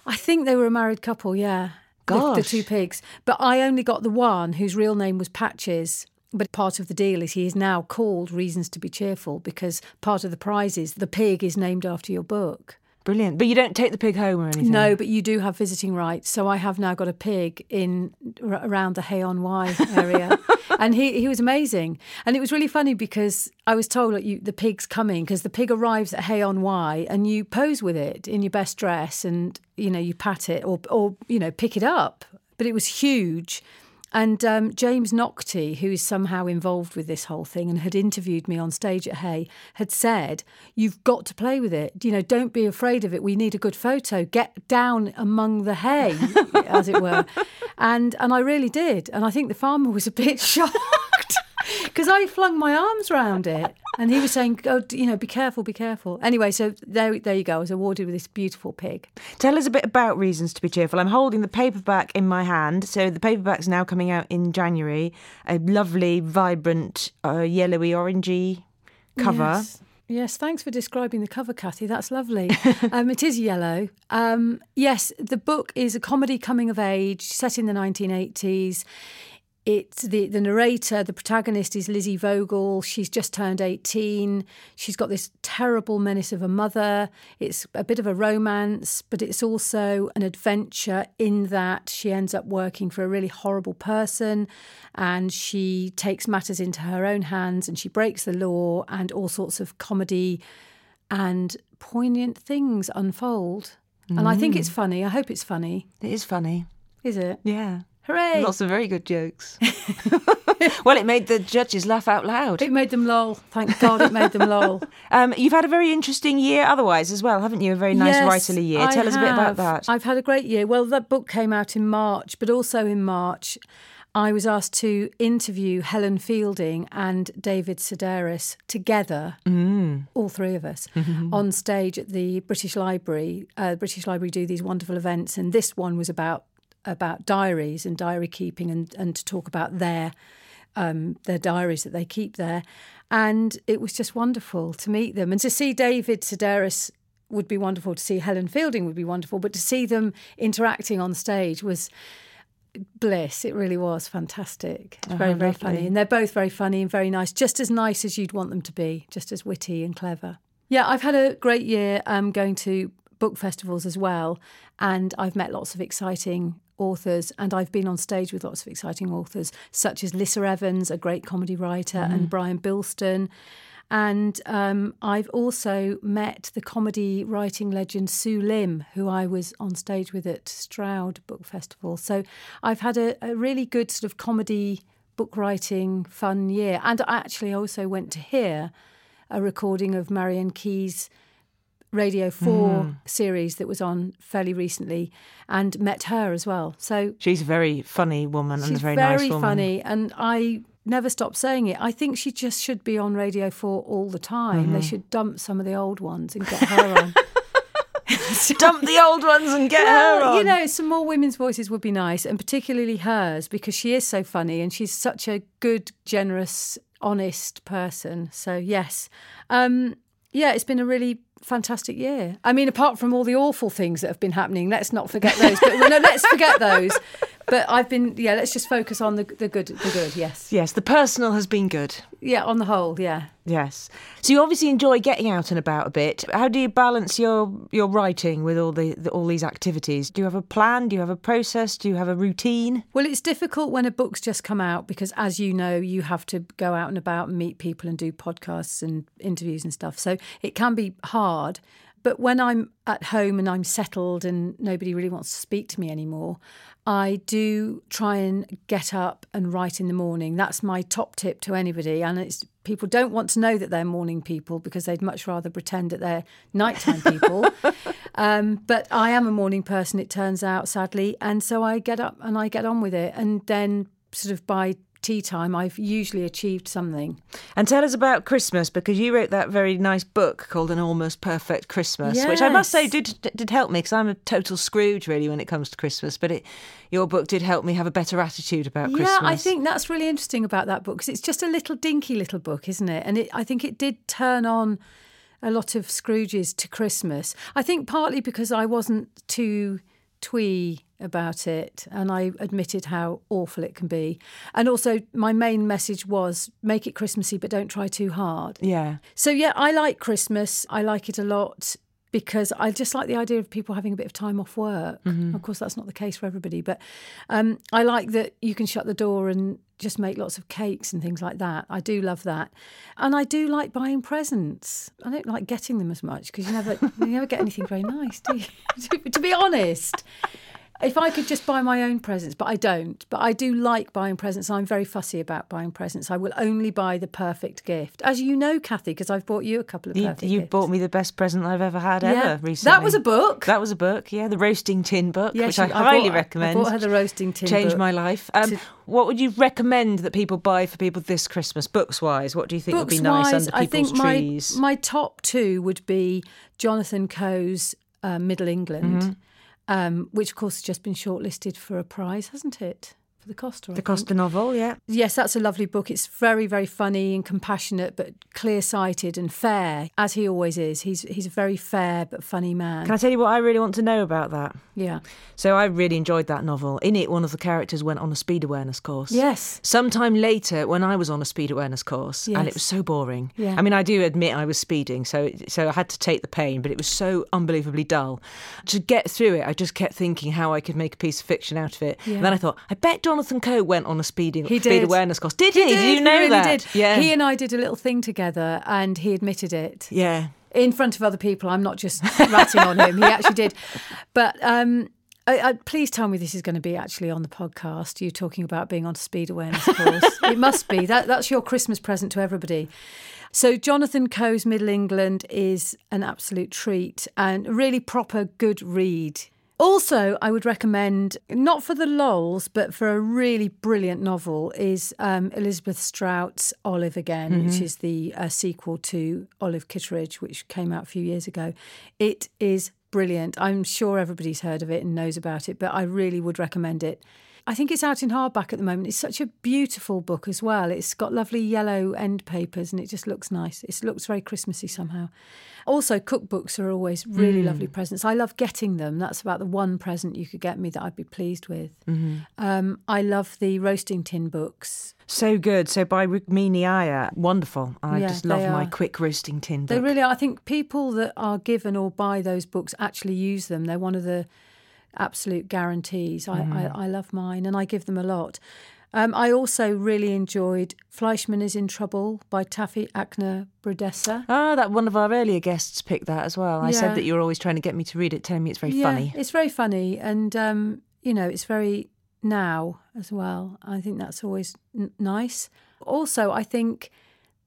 I think they were a married couple, yeah. The- The, two pigs. But I only got the one whose real name was Patches. But part of the deal is he is now called Reasons to Be Cheerful because part of the prize is the pig is named after your book. Brilliant. But you don't take the pig home or anything? No, but you do have visiting rights. So I have now got a pig in r- around the Hay on Wye area, (laughs) and he he was amazing. And it was really funny because I was told that you the pig's coming because the pig arrives at Hay on Wye, and you pose with it in your best dress, and you know you pat it or or you know pick it up. But it was huge. And um, James Naughtie, who is somehow involved with this whole thing and had interviewed me on stage at Hay, had said, You've got to play with it. You know, don't be afraid of it. We need a good photo. Get down among the hay, (laughs) as it were. And, and I really did. And I think the farmer was a bit (laughs) shocked because I flung my arms round it. And he was saying, Oh, you know, be careful, be careful. Anyway, so there, there you go. I was awarded with this beautiful pig. Tell us a bit about Reasons to Be Cheerful. I'm holding the paperback in my hand. So the paperback's now coming out in January. A lovely, vibrant, uh, yellowy, orangey cover. Yes. Yes, thanks for describing the cover, Cathy. That's lovely. (laughs) um, it is yellow. Um, yes, the book is a comedy coming of age set in the 1980s. It's the, the narrator, the protagonist is Lizzie Vogel. She's just turned 18. She's got this terrible menace of a mother. It's a bit of a romance, but it's also an adventure in that she ends up working for a really horrible person and she takes matters into her own hands and she breaks the law and all sorts of comedy and poignant things unfold. And I think it's mm. funny. I hope it's funny. It is funny. Is it? Yeah. Hooray! Lots of very good jokes. (laughs) (laughs) well, it made the judges laugh out loud. It made them lol. Thank God it made them lol. (laughs) Um, you've had a very interesting year otherwise as well, haven't you? A very nice Yes, writerly year. I Tell us a bit about have. that. I've had a great year. Well, that book came out in March, but also in March, I was asked to interview Helen Fielding and David Sedaris together, Mm. all three of us, Mm-hmm. on stage at the British Library. Uh, the British Library do these wonderful events, and this one was about about diaries and diary keeping, and and to talk about their um, their diaries that they keep there. And it was just wonderful to meet them and to see David Sedaris would be wonderful to see Helen Fielding would be wonderful, but to see them interacting on stage was bliss. It really was fantastic. It's very, very funny. And they're both very funny and very nice, just as nice as you'd want them to be, just as witty and clever. Yeah, I've had a great year um, going to book festivals as well. And I've met lots of exciting authors and I've been on stage with lots of exciting authors, such as Lissa Evans, a great comedy writer, and Brian Bilston. And um, I've also met the comedy writing legend Sue Limb, who I was on stage with at Stroud Book Festival. So I've had a, a really good sort of comedy book writing fun year. And I actually also went to hear a recording of Marian Keyes' Radio 4 series that was on fairly recently and met her as well. So She's a very funny woman and a very, very, nice woman. funny, and I never stop saying it. I think she just should be on Radio 4 all the time. Mm-hmm. They should dump some of the old ones and get her on. (laughs) (laughs) Dump the old ones and get her on. You know, some more women's voices would be nice, and particularly hers because she is so funny and she's such a good, generous, honest person. So yes, um, yeah, it's been a really fantastic year. I mean, apart from all the awful things that have been happening, let's not forget those. But no, let's forget those. (laughs) But I've been, yeah, let's just focus on the the good, the good. Yes, Yes, the personal has been good. yeah, on the whole, yeah. Yes. So you obviously enjoy getting out and about a bit. How do you balance your your writing with all the, the all these activities? Do you have a plan? Do you have a process? Do you have a routine? Well, it's difficult when a book's just come out because, as you know, you have to go out and about and meet people and do podcasts and interviews and stuff. So it can be hard. But when I'm at home and I'm settled and nobody really wants to speak to me anymore, I do try and get up and write in the morning. That's my top tip to anybody. And it's people don't want to know that they're morning people because they'd much rather pretend that they're nighttime people. (laughs) Um, but I am a morning person, it turns out, sadly. And so I get up and I get on with it. And then, sort of by tea time, I've usually achieved something. And tell us about Christmas because you wrote that very nice book called An Almost Perfect Christmas, which I must say did did help me because I'm a total Scrooge really when it comes to Christmas. But it, your book did help me have a better attitude about Christmas. Yeah, I think that's really interesting about that book because it's just a little dinky little book, isn't it? And it, I think it did turn on a lot of Scrooges to Christmas. I think partly because I wasn't too twee about it and I admitted how awful it can be. And also, my main message was make it Christmassy, but don't try too hard. Yeah. So, yeah, I like Christmas. I like it a lot because I just like the idea of people having a bit of time off work. Of course, that's not the case for everybody, but um, I like that you can shut the door and just make lots of cakes and things like that. I do love that. And I do like buying presents. I don't like getting them as much because you never, (laughs) you never get anything very nice, do you? (laughs) to be honest. If I could just buy my own presents, but I don't. But I do like buying presents. I'm very fussy about buying presents. I will only buy the perfect gift, as you know, Cathy, because I've bought you a couple of You, you bought me the best present I've ever had Yeah. ever recently. That was a book. That was a book, yeah, the roasting tin book, Yeah, which she- I I highly bought- I recommend. bought her the roasting tin Changed my life. Um, to- what would you recommend that people buy for people this Christmas, books wise? What do you think would be nice Books-wise, under I people's think my, trees? my top two would be Jonathan Coe's uh, Middle England, Mm-hmm. Um, which of course has just been shortlisted for a prize, hasn't it? The Costa. I The think. Costa novel, yeah. Yes, that's a lovely book. It's very, very funny and compassionate, but clear-sighted and fair, as he always is. He's he's a very fair but funny man. Can I tell you what I really want to know about that? yeah. So I really enjoyed that novel. In it, one of the characters went on a speed awareness course. Yes. Sometime later, when I was on a speed awareness course, and it was so boring. Yeah. I mean, I do admit I was speeding, so so I had to take the pain, but it was so unbelievably dull. To get through it, I just kept thinking how I could make a piece of fiction out of it. Yeah. And then I thought, I bet Jonathan Coe went on a speeding He speed did. awareness course. Did he? He did. you know he really that? did. Yeah. He and I did a little thing together, and he admitted it yeah. in front of other people. I'm not just ratting on him. He actually did. But um, I, I, please tell me this is going to be actually on the podcast. You talking about being on a speed awareness (laughs) course? it must be. That that's your Christmas present to everybody. So Jonathan Coe's Middle England is an absolute treat and really proper good read. Also, I would recommend, not for the lols, but for a really brilliant novel, is um, Elizabeth Strout's Olive Again, which is the uh, sequel to Olive Kitteridge, which came out a few years ago. It is brilliant. I'm sure everybody's heard of it and knows about it, but I really would recommend it. I think it's out in hardback at the moment. It's such a beautiful book as well. It's got lovely yellow end papers and it just looks nice. It looks very Christmassy somehow. Also, cookbooks are always really lovely presents. I love getting them. That's about the one present you could get me that I'd be pleased with. Um, I love the roasting tin books. So good. So by Rukmini Iyer, wonderful. I Yeah, just love my quick roasting tin book. They really are. I think people that are given or buy those books actually use them. They're one of the absolute guarantees. I, I, I love mine and I give them a lot. Um, I also really enjoyed Fleishman is in Trouble by Taffy Akner Brodessa. Ah, that one of our earlier guests picked that as well. I Yeah. said that you were always trying to get me to read it, telling me it's very funny. It's very funny, and um, you know, it's very now as well. I think that's always n- nice. Also, I think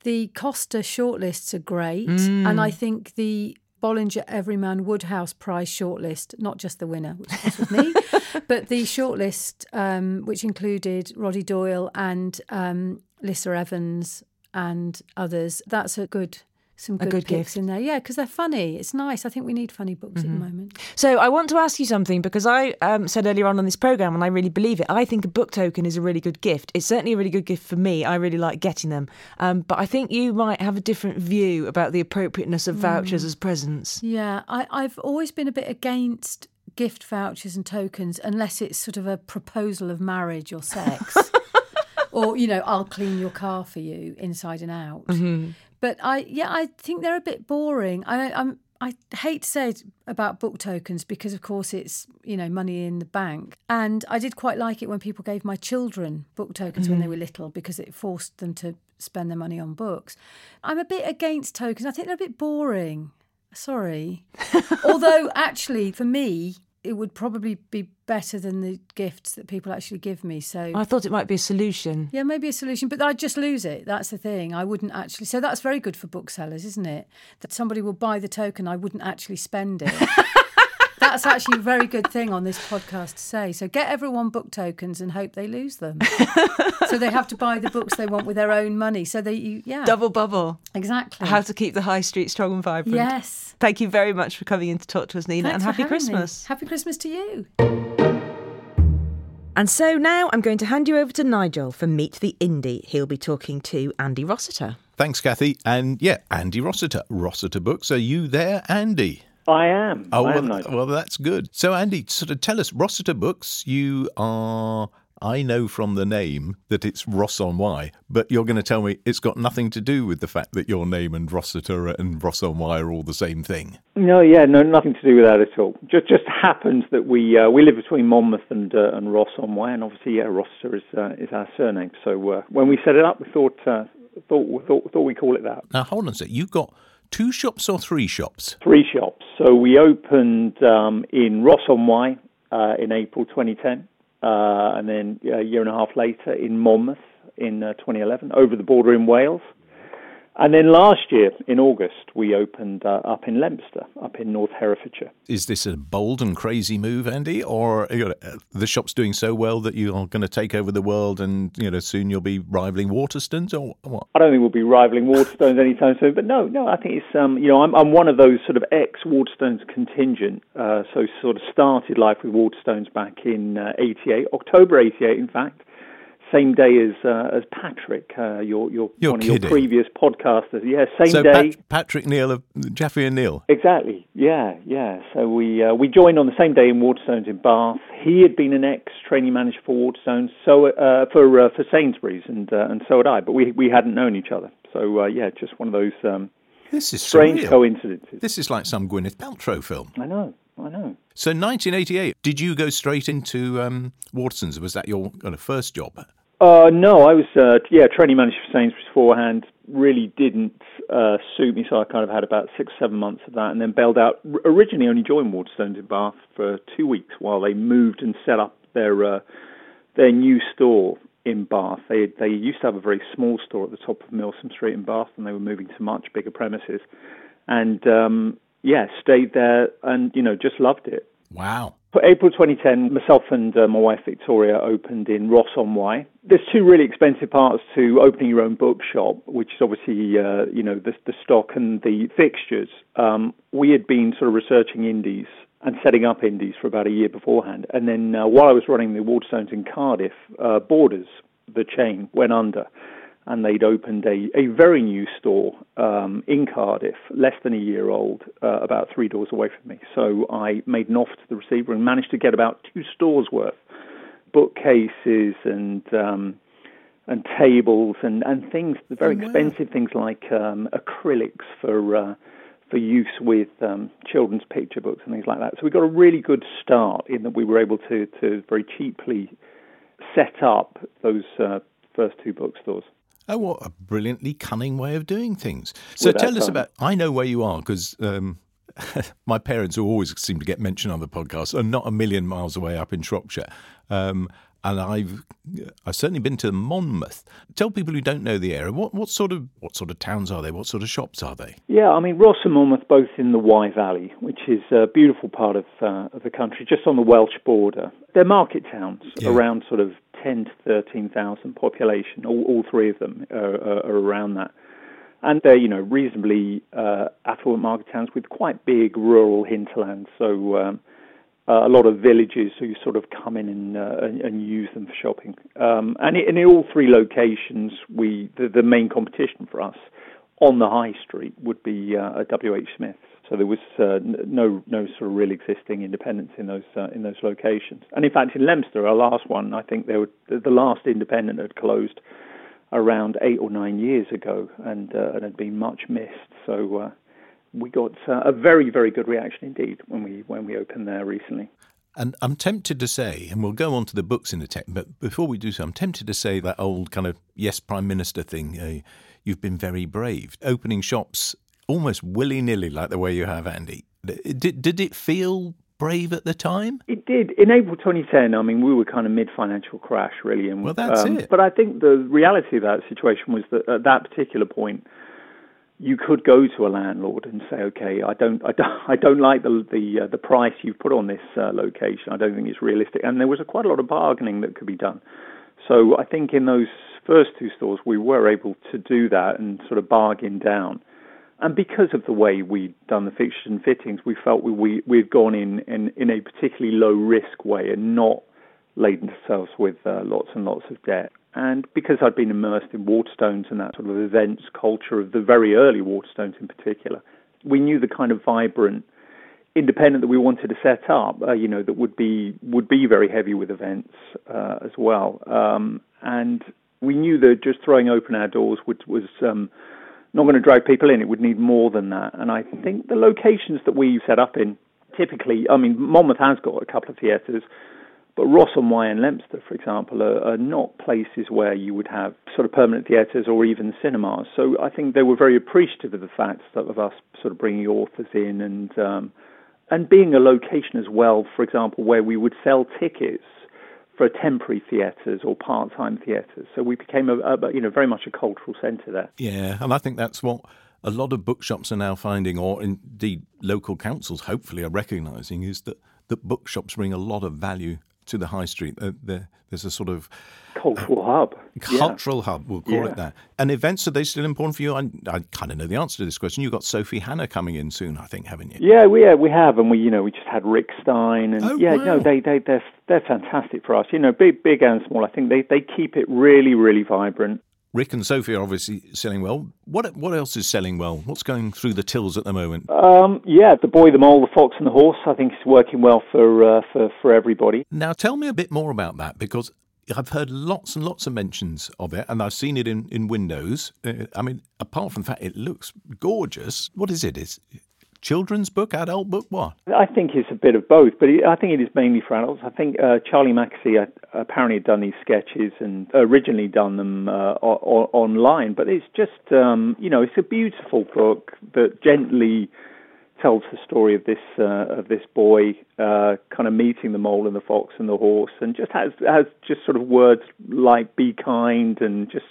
the Costa shortlists are great, and I think the Bollinger Everyman Wodehouse Prize shortlist, not just the winner, which was me, (laughs) but the shortlist, um, which included Roddy Doyle and um, Lissa Evans and others. That's a good. Some good, good picks gift. in there, yeah, because they're funny. It's nice. I think we need funny books at the moment. So I want to ask you something because I um, said earlier on on this program, and I really believe it. I think a book token is a really good gift. It's certainly a really good gift for me. I really like getting them, um, but I think you might have a different view about the appropriateness of vouchers as presents. Yeah, I, I've always been a bit against gift vouchers and tokens unless it's sort of a proposal of marriage or sex. (laughs) or, you know, I'll clean your car for you inside and out. But I, yeah, I think they're a bit boring. I, I'm, I hate to say it about book tokens because, of course, it's you know money in the bank, and I did quite like it when people gave my children book tokens when they mm-hmm. were little because it forced them to spend their money on books. I'm a bit against tokens. I think they're a bit boring. Sorry, (laughs) although actually for me it would probably be better than the gifts that people actually give me. So I thought it might be a solution. yeah, maybe a solution, but I'd just lose it. That's the thing. I wouldn't actually. So that's very good for booksellers, isn't it? That somebody will buy the token, I wouldn't actually spend it. (laughs) that's actually a very good thing on this podcast to say. So get everyone book tokens and hope they lose them. so they have to buy the books they want with their own money. So they, you, yeah, Double bubble. exactly. How to keep the high street strong and vibrant. yes. Thank you very much for coming in to talk to us, Nina, Thanks and happy having me. Christmas. Happy Christmas to you. And so now I'm going to hand you over to Nigel for Meet the Indie. He'll be talking to Andy Rossiter. Thanks, Cathy. And yeah, Andy Rossiter, Rossiter Books. Are you there, Andy? I am. Oh, I well, am well, that's good. So, Andy, sort of tell us, Rossiter Books, you are, I know from the name that it's Ross on Wye, but you're going to tell me it's got nothing to do with the fact that your name and Rossiter and Ross on Wye are all the same thing. No, yeah, no, nothing to do with that at all. Just just happens that we uh, we live between Monmouth and uh, and Ross on Wye, and obviously, yeah, Rossiter is uh, is our surname. So uh, when we set it up, we thought uh, thought thought thought we call it that. Now, hold on a sec. You've got two shops or three shops? Three shops. So we opened um, in Ross on Wye uh, in April 2010, uh, and then a year and a half later in Monmouth in uh, 2011, over the border in Wales. And then last year in August, we opened uh, up in Leominster, up in North Herefordshire. Is this a bold and crazy move, Andy, or you know, uh, the shop's doing so well that you're going to take over the world, and you know soon you'll be rivaling Waterstones, or what? I don't think we'll be rivaling Waterstones anytime soon, but no, no, I think it's um, you know, I'm I'm one of those sort of ex Waterstones contingent, uh, so sort of started life with Waterstones back in uh, '88, October '88, in fact. Same day as uh, as Patrick, uh, your your You're one of kidding. your previous podcasters. Yeah, same so day. Pat- Patrick Neale of Jaffe and Neale. Exactly. Yeah, yeah. So we uh, we joined on the same day in Waterstones in Bath. He had been an ex training manager for Waterstones, so uh, for uh, for Sainsbury's, and uh, and so had I. But we we hadn't known each other. So uh, yeah, just one of those um, This is strange surreal. coincidences. This is like some Gwyneth Paltrow film. I know. I know. So 1988, did you go straight into um, Waterstones? Was that your kind of first job? Uh, no, I was uh, yeah training manager for Sainsbury's beforehand. Really didn't uh, suit me, so I kind of had about six seven months of that, and then bailed out. Originally, only joined Waterstones in Bath for two weeks while they moved and set up their uh, their new store in Bath. They they used to have a very small store at the top of Milsom Street in Bath, and they were moving to much bigger premises. And um, yeah, stayed there, and you know just loved it. Wow. For April 2010, myself and uh, my wife Victoria opened in Ross on Wye. There's two really expensive parts to opening your own bookshop, which is obviously uh, you know the, the stock and the fixtures. Um, we had been sort of researching indies and setting up indies for about a year beforehand, and then uh, while I was running the Waterstones in Cardiff, uh, Borders, the chain, went under. And they'd opened a, a very new store um, in Cardiff, less than a year old, uh, about three doors away from me. So I made an offer to the receiver and managed to get about two stores worth bookcases and um, and tables and, and things, very expensive things like um, acrylics for uh, for use with um, children's picture books and things like that. So we got a really good start in that we were able to to very cheaply set up those uh, first two bookstores. Oh, what a brilliantly cunning way of doing things. So Without tell us about. I know where you are because um, (laughs) my parents, who always seem to get mentioned on the podcast, are not a million miles away up in Shropshire. Um, and I've I've certainly been to Monmouth. Tell people who don't know the area what, what sort of what sort of towns are they? What sort of shops are they? Yeah, I mean Ross and Monmouth both in the Wye Valley, which is a beautiful part of uh, of the country, just on the Welsh border. They're market towns, Yeah. around sort of ten to thirteen thousand population. All, all three of them are, are, are around that, and they're you know reasonably uh, affluent market towns with quite big rural hinterlands. So. Um, uh, a lot of villages who sort of come in and, uh, and, use them for shopping. Um, and, in all three locations, we the, the main competition for us on the high street would be uh, a WH Smith's. So there was uh, no no sort of real existing independence in those uh, in those locations. And in fact, in Leominster, our last one, I think were the last independent had closed around eight or nine years ago, and uh, and had been much missed. So. We got uh, a very, very good reaction indeed when we when we opened there recently. And I'm tempted to say, and we'll go on to the books in a tech, but before we do so, I'm tempted to say that old kind of yes, Prime Minister thing. Uh, you've been very brave, opening shops almost willy nilly, like the way you have, Andy. Did did it feel brave at the time? It did in April 2010. I mean, we were kind of mid financial crash, really. And Well, that's um, it. But I think the reality of that situation was that at that particular point, you could go to a landlord and say, "Okay, I don't, I don't, I don't like the the uh, the price you've put on this uh, location. I don't think it's realistic." And there was a, quite a lot of bargaining that could be done. So I think in those first two stores, we were able to do that and sort of bargain down. And because of the way we'd done the fixtures and fittings, we felt we, we we'd gone in, in in a particularly low risk way and not laden ourselves with uh, lots and lots of debt. And because I'd been immersed in Waterstones and that sort of events culture of the very early Waterstones in particular, we knew the kind of vibrant independent that we wanted to set up, uh, you know, that would be would be very heavy with events uh, as well. Um, and we knew that just throwing open our doors would, was um, not going to drag people in. It would need more than that. And I think the locations that we set up in, typically, I mean, Monmouth has got a couple of theatres. But Ross on Wye and Leominster, for example, are, are not places where you would have sort of permanent theatres or even cinemas. So I think they were very appreciative of the fact that of us sort of bringing authors in and um, and being a location as well, for example, where we would sell tickets for temporary theatres or part-time theatres. So we became a, a you know very much a cultural centre there. Yeah, and I think that's what a lot of bookshops are now finding, or indeed local councils hopefully are recognising, is that that bookshops bring a lot of value to the high street. Uh, there, there's a sort of Cultural hub. Yeah. cultural hub, we'll call Yeah. it that. And events, are they still important for you? I, I kind of know the answer to this question. You've got Sophie Hannah coming in soon, I think, haven't you? Yeah, we yeah, we have, and we you know we just had Rick Stein, and Oh, yeah, wow. no, they they they're they're fantastic for us. You know, big big and small. I think they they keep it really really vibrant. Rick and Sophie are obviously selling well. What what else is selling well? What's going through the tills at the moment? Um, yeah, the boy, the mole, the fox, and the horse. I think is working well for uh, for for everybody. Now, tell me a bit more about that because I've heard lots and lots of mentions of it, and I've seen it in in windows. Uh, I mean, apart from the fact it looks gorgeous, what is it? Is it children's book, adult book, what? I think it's a bit of both, but I think it is mainly for adults. I think uh, Charlie Mackesy uh, apparently had done these sketches and originally done them uh, o- online, but it's just, um, you know, it's a beautiful book that gently tells the story of this uh, of this boy uh, kind of meeting the mole and the fox and the horse, and just has has just sort of words like "be kind" and just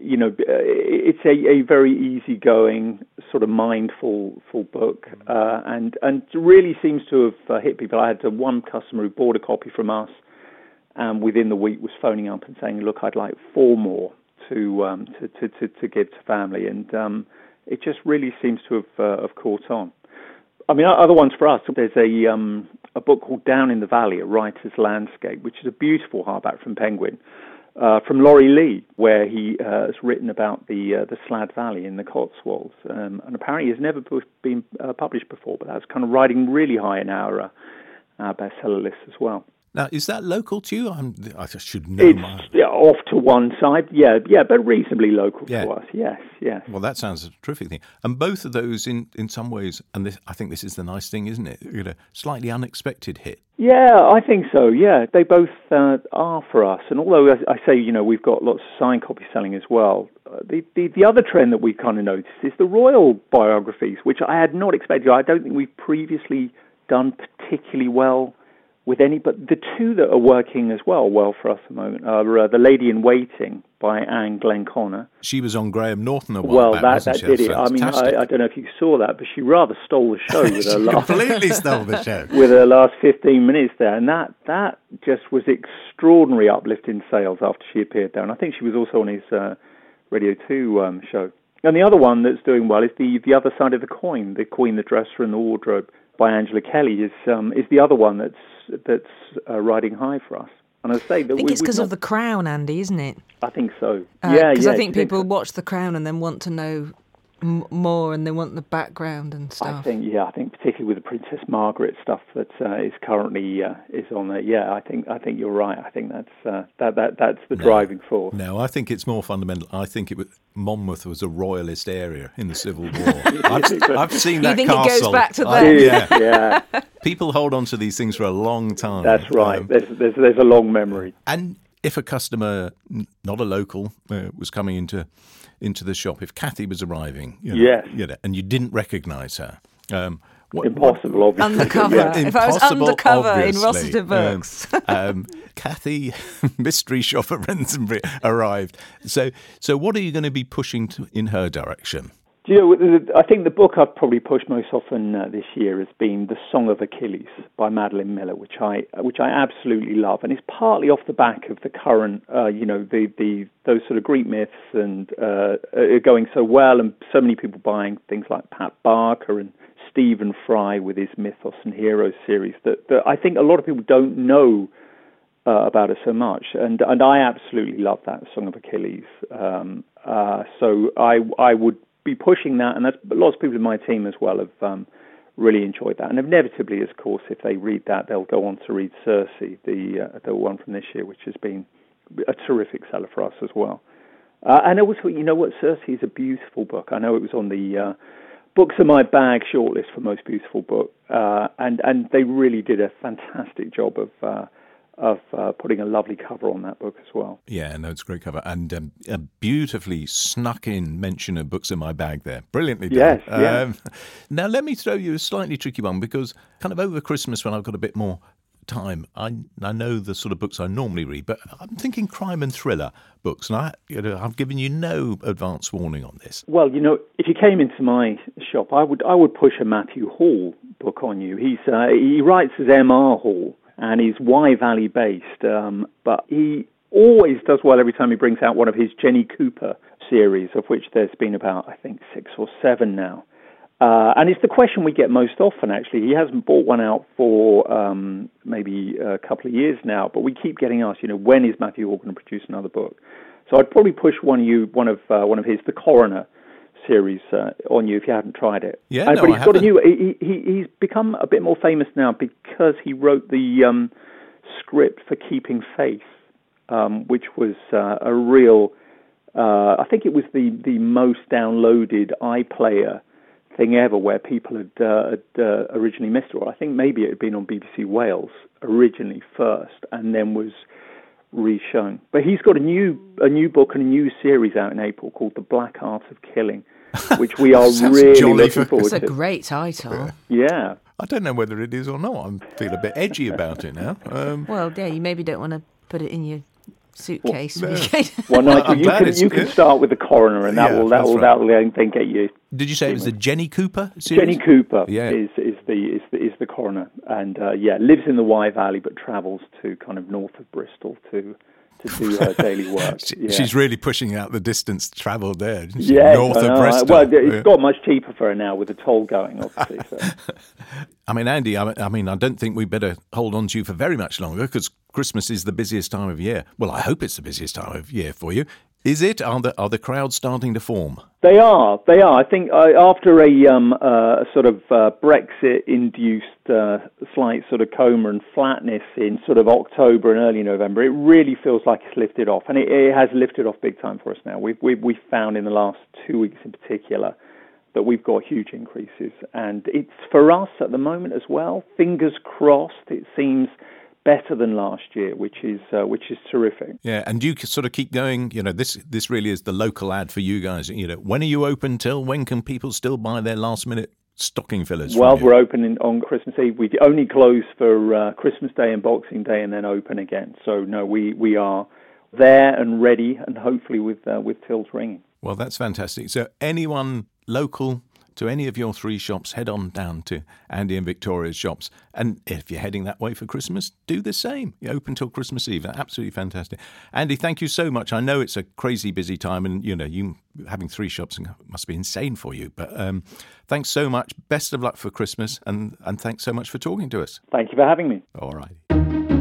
you know, uh, it's a, a very easygoing, sort of mindful full book, uh, and and really seems to have uh, hit people. I had one customer who bought a copy from us, and within the week was phoning up and saying, "Look, I'd like four more to um, to, to, to to give to family," and um, it just really seems to have uh, have caught on. I mean, other ones for us. There's a um, a book called Down in the Valley: A Writer's Landscape, which is a beautiful hardback from Penguin, uh, from Laurie Lee, where he uh, has written about the uh, the Slad Valley in the Cotswolds, um, and apparently has never been uh, published before. But that's kind of riding really high in our uh, our bestseller list as well. Now, is that local to you? I'm, I should know. It's my, yeah, off to one side, yeah, yeah, but reasonably local Yeah. to us. Yes, yes. well, that sounds a terrific thing. And both of those, in, in some ways, and this, I think this is the nice thing, isn't it? You know, slightly unexpected hit. Yeah, I think so. Yeah, they both uh, are for us. And although I, I say, you know, we've got lots of signed copy selling as well, uh, the, the the other trend that we've kind of noticed is the royal biographies, which I had not expected. I don't think we've previously done particularly well with any, but the two that are working as well well for us at the moment are uh, the Lady in Waiting by Anne Glenconner. She was on Graham Norton a while Well, back, that that did it. I mean, I, I don't know if you saw that, but she rather stole the show with (laughs) her last completely (laughs) stole the show. with her last 15 minutes there, and that that just was extraordinary uplift in sales after she appeared there. And I think she was also on his uh, Radio 2 um, show. And the other one that's doing well is the the other side of the coin, the Queen, the Dresser, and the Wardrobe by Angela Kelly is um, is the other one that's that's uh, riding high for us. And I say that I think we, it's because not- of the crown, Andy, isn't it? I think so. Uh, yeah, Because yeah. I think people watch the crown and then want to know m- more and they want the background and stuff. I think yeah, I think particularly with the Princess Margaret stuff that uh, is currently uh, is on there. Yeah, I think I think you're right. I think that's uh, that that that's the driving force. No, I think it's more fundamental. I think it was, Monmouth was a royalist area in the Civil War. (laughs) I've, I've seen You that think it goes back to that? then? yeah, (laughs) yeah, (laughs) people hold on to these things for a long time. that's right. Um, There's there's there's a long memory. and if a customer, not a local, uh, was coming into into the shop, if Cathy was arriving, you know, Yes. you know, and you didn't recognise her, um, what, Impossible, obviously. Undercover. Yeah. If I was Impossible, undercover in obviously. Rossiter Um, Books. (laughs) um, Cathy, (laughs) mystery shopper Rentzenbrink, arrived. So, so what are you going to be pushing to, in her direction? Do you know? I think the book I've probably pushed most often uh, this year has been The Song of Achilles by Madeline Miller, which I which I absolutely love, and it's partly off the back of the current, uh, you know, the, the those sort of Greek myths and uh, are going so well, and so many people buying things like Pat Barker and Stephen Fry with his Mythos and Heroes series that, that I think a lot of people don't know uh, about it so much, and and I absolutely love that Song of Achilles. Um, uh, so I I would be pushing that, and that's lots of people in my team as well have um, really enjoyed that. And inevitably, of course, if they read that, they'll go on to read Circe, the uh, the one from this year, which has been a terrific seller for us as well. Uh, and also, you know what, Circe is a beautiful book. I know it was on the uh, books in my bag shortlist for most beautiful book, uh, and and they really did a fantastic job of. Of uh, putting a lovely cover on that book as well. Yeah, no, it's a great cover and um, a beautifully snuck in mention of books in my bag there. Brilliantly done. Yes, yeah. Um, now, let me throw you a slightly tricky one because kind of over Christmas when I've got a bit more time, I, I know the sort of books I normally read, but I'm thinking crime and thriller books, and I, you know, I've given you no advance warning on this. Well, you know, if you came into my shop, I would I would push a Matthew Hall book on you. He's uh, he writes as M.R. Hall, and he's Wye Valley based. Um, but he always does well every time he brings out one of his Jenny Cooper series, of which there's been about I think six or seven now. Uh, and it's the question we get most often, actually. He hasn't bought one out for um, maybe a couple of years now, but we keep getting asked, you know, when is Matthew Hall going to produce another book? So I'd probably push one of you, one of uh, one of his, The Coroner series, uh, on you if you haven't tried it. Yeah, Uh, no, but he's I got a new. He, he he's become a bit more famous now because he wrote the um, script for Keeping Faith, um, which was uh, a real. Uh, I think it was the the most downloaded iPlayer thing ever, where people had, uh, had uh, originally missed it. Or I think maybe it had been on BBC Wales originally first, and then was reshown. But he's got a new a new book and a new series out in April called The Black Art of Killing, (laughs) which we are really jolly looking for- forward It's a great title. Yeah. I don't know whether it is or not. I feel a bit edgy about it now. Um, Well, yeah, you maybe don't want to put it in your suitcase. Well, when no. you Well, Nigel, I'm you can you can start with the coroner, and that Yeah, will that will right. that will then then get you. did you say it was the Jenny Cooper series? Jenny Cooper Yeah. is is the is the is the coroner, and uh, yeah, lives in the Wye Valley, but travels to kind of north of Bristol to to do her daily (laughs) work. She- yeah. She's really pushing out the distance travelled there. Yes, North of. Bristol. Well, it's Yeah. got much cheaper for her now with the toll going, obviously. So. (laughs) I mean, Andy, I I mean, I don't think we better hold on to you for very much longer because Christmas is the busiest time of year. Well, I hope it's the busiest time of year for you. Is it? Are the are the crowds starting to form? They are. They are. I think uh, after a um, uh, sort of uh, Brexit-induced uh, slight sort of coma and flatness in sort of October and early November, it really feels like it's lifted off, and it, it has lifted off big time for us now. We've we've, we've found in the last two weeks in particular that we've got huge increases, and it's for us at the moment as well. Fingers crossed. It seems better than last year, which is uh, which is terrific. Yeah, and you sort of keep going. You know, this this really is the local ad for you guys. You know, when are you open till? When can people still buy their last minute stocking fillers? Well, we're open in, on Christmas Eve. We only close for uh, Christmas Day and Boxing Day, and then open again. So no, we, we are there and ready, and hopefully with uh, with tills ringing. Well, that's fantastic. So, anyone local to any of your three shops, head on down to Andy and Victoria's shops. And if you're heading that way for Christmas, do the same. You're open till Christmas Eve. Absolutely fantastic. Andy, thank you so much. I know it's a crazy busy time, and you know, you having three shops must be insane for you. But um, thanks so much. Best of luck for Christmas, and and thanks so much for talking to us. Thank you for having me. All right.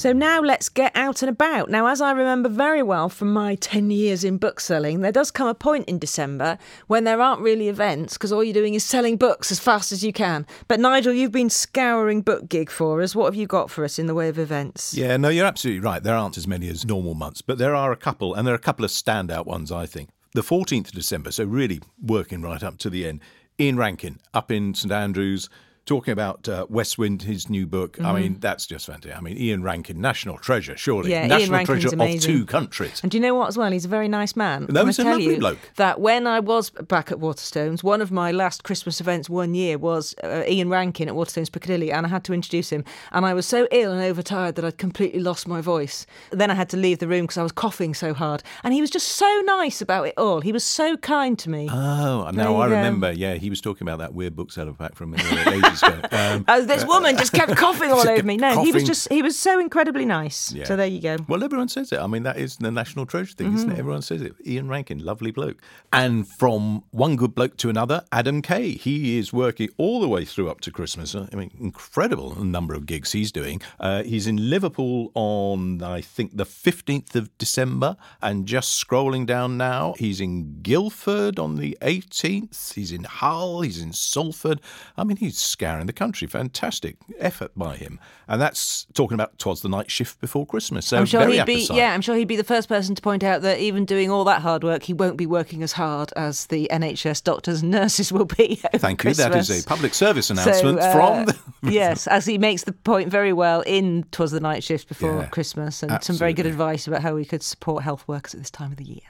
So now let's get out and about. Now, as I remember very well from my 10 years in bookselling, there does come a point in December when there aren't really events because all you're doing is selling books as fast as you can. But Nigel, you've been scouring Bookgig for us. What have you got for us in the way of events? Yeah, no, you're absolutely right. There aren't as many as normal months, but there are a couple, and there are a couple of standout ones, I think. The 14th of December, so really working right up to the end. Ian Rankin up in St Andrews talking about uh, West Wind, his new book. Mm-hmm. I mean, mm-hmm. that's just fantastic. I mean, Ian Rankin, national treasure, surely. Yeah, national treasure of two countries. And do you know what, as well? He's a very nice man. No, he's a tell lovely you bloke. That when I was back at Waterstones, one of my last Christmas events one year was uh, Ian Rankin at Waterstones Piccadilly, and I had to introduce him. And I was so ill and overtired that I'd completely lost my voice. Then I had to leave the room because I was coughing so hard. And he was just so nice about it all. He was so kind to me. Oh, now I go. remember. Yeah, he was talking about that weird bookseller back from the 80s. (laughs) um, this uh, woman just kept coughing all (laughs) over me. No, coughing. he was just he was so incredibly nice. Yeah. So there you go. Well, everyone says it. I mean, that is the national treasure thing, mm-hmm. isn't it? Mm-hmm. Everyone says it. Ian Rankin, lovely bloke. And from one good bloke to another, Adam Kay. He is working all the way through up to Christmas. I mean, incredible number of gigs he's doing. Uh, he's in Liverpool on I think the fifteenth of December, and just scrolling down now, he's in Guildford on the eighteenth. He's in Hull. He's in Salford. I mean, he's scattered scouring the country. Fantastic effort by him. And that's talking about Twas the Night Shift Before Christmas. So I'm sure very he'd be apposite. yeah, I'm sure he'd be the first person to point out that even doing all that hard work, he won't be working as hard as the NHS doctors and nurses will be. (laughs) Thank you. That is a public service So, announcement uh, from. The- (laughs) yes, as he makes the point very well in "Twas the Night Shift Before Yeah, Christmas," and some very good advice about how we could support health workers at this time of the year.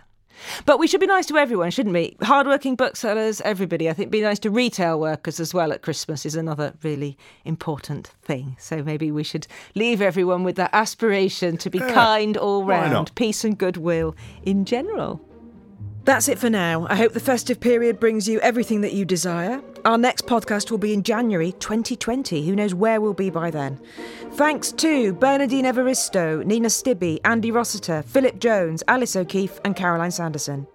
But we should be nice to everyone, shouldn't we? Hardworking booksellers, everybody. I think be nice to retail workers as well at Christmas is another really important thing. So maybe we should leave everyone with that aspiration to be kind all round, peace and goodwill in general. That's it for now. I hope the festive period brings you everything that you desire. Our next podcast will be in January 2020. Who knows where we'll be by then? Thanks to Bernardine Evaristo, Nina Stibbe, Andy Rossiter, Philip Jones, Alice O'Keeffe, and Caroline Sanderson.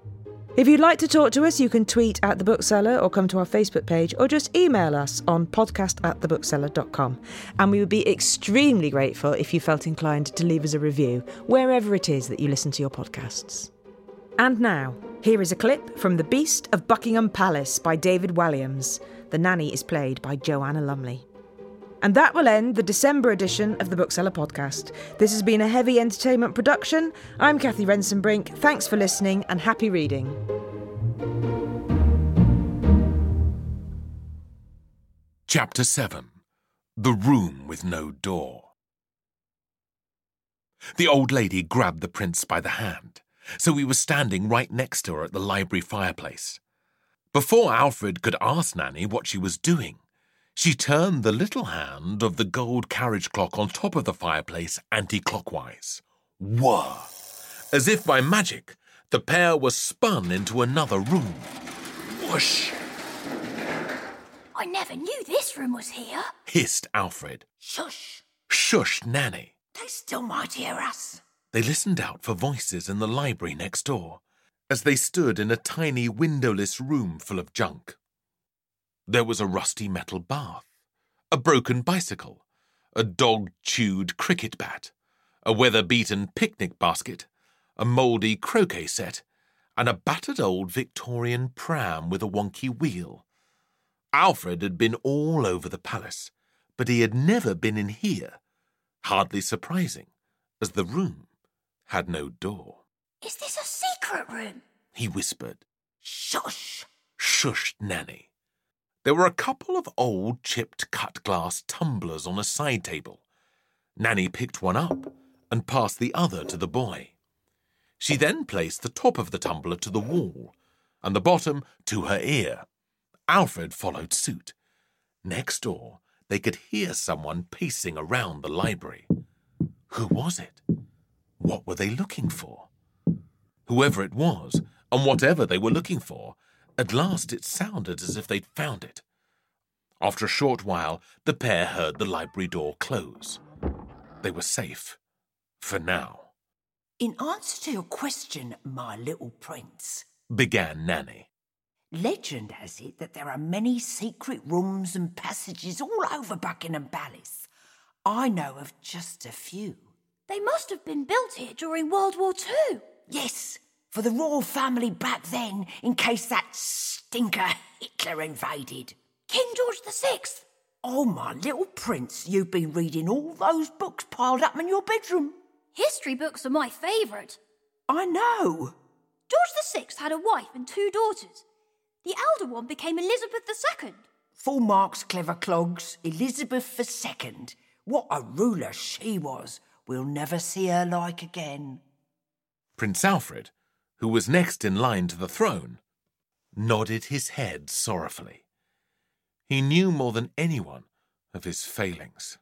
If you'd like to talk to us, you can tweet at The Bookseller or come to our Facebook page or just email us on podcast at thebookseller.com. And we would be extremely grateful if you felt inclined to leave us a review wherever it is that you listen to your podcasts. And now, here is a clip from The Beast of Buckingham Palace by David Walliams. The nanny is played by Joanna Lumley. And that will end the December edition of the Bookseller podcast. This has been a heavy entertainment production. I'm Cathy Rentzenbrink. Thanks for listening and happy reading. Chapter 7 The Room with No Door. The old lady grabbed the prince by the hand, so we were standing right next to her at the library fireplace. Before Alfred could ask Nanny what she was doing, she turned the little hand of the gold carriage clock on top of the fireplace anti clockwise. Whir! As if by magic, the pair were spun into another room. Whoosh! I never knew this room was here. hissed Alfred. Shush. Shush, Nanny. They still might hear us. They listened out for voices in the library next door as they stood in a tiny windowless room full of junk. There was a rusty metal bath, a broken bicycle, a dog chewed cricket bat, a weather beaten picnic basket, a mouldy croquet set, and a battered old Victorian pram with a wonky wheel. Alfred had been all over the palace, but he had never been in here. Hardly surprising, as the room had no door. Is this a secret room? He whispered. Shush. Shushed Nanny. There were a couple of old chipped cut glass tumblers on a side table. Nanny picked one up and passed the other to the boy. She then placed the top of the tumbler to the wall and the bottom to her ear. Alfred followed suit. Next door, they could hear someone pacing around the library. Who was it? What were they looking for? Whoever it was, and whatever they were looking for, at last it sounded as if they'd found it. After a short while, the pair heard the library door close. They were safe. For now. In answer to your question, my little prince, began Nanny. Legend has it that there are many secret rooms and passages all over Buckingham Palace. I know of just a few. They must have been built here during World War II. Yes, for the royal family back then, in case that stinker Hitler invaded. King George VI. Oh, my little prince, you've been reading all those books piled up in your bedroom. History books are my favourite. I know. George VI had a wife and two daughters. The elder one became Elizabeth II. Full marks, clever clogs. Elizabeth II. What a ruler she was. We'll never see her like again. Prince Alfred, who was next in line to the throne, nodded his head sorrowfully. He knew more than anyone of his failings.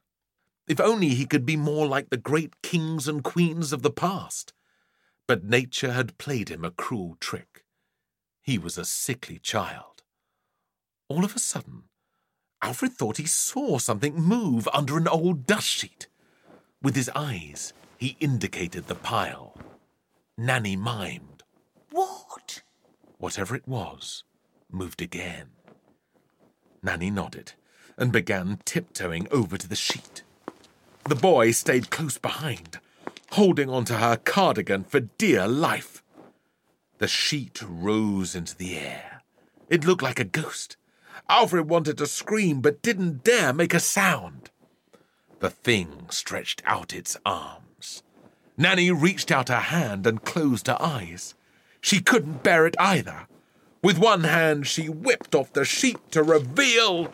If only he could be more like the great kings and queens of the past. But nature had played him a cruel trick. He was a sickly child. All of a sudden, Alfred thought he saw something move under an old dust sheet. With his eyes, he indicated the pile. Nanny mimed. What? Whatever it was, moved again. Nanny nodded and began tiptoeing over to the sheet. The boy stayed close behind, holding onto her cardigan for dear life. The sheet rose into the air. It looked like a ghost. Alfred wanted to scream but didn't dare make a sound. The thing stretched out its arms. Nanny reached out her hand and closed her eyes. She couldn't bear it either. With one hand, she whipped off the sheet to reveal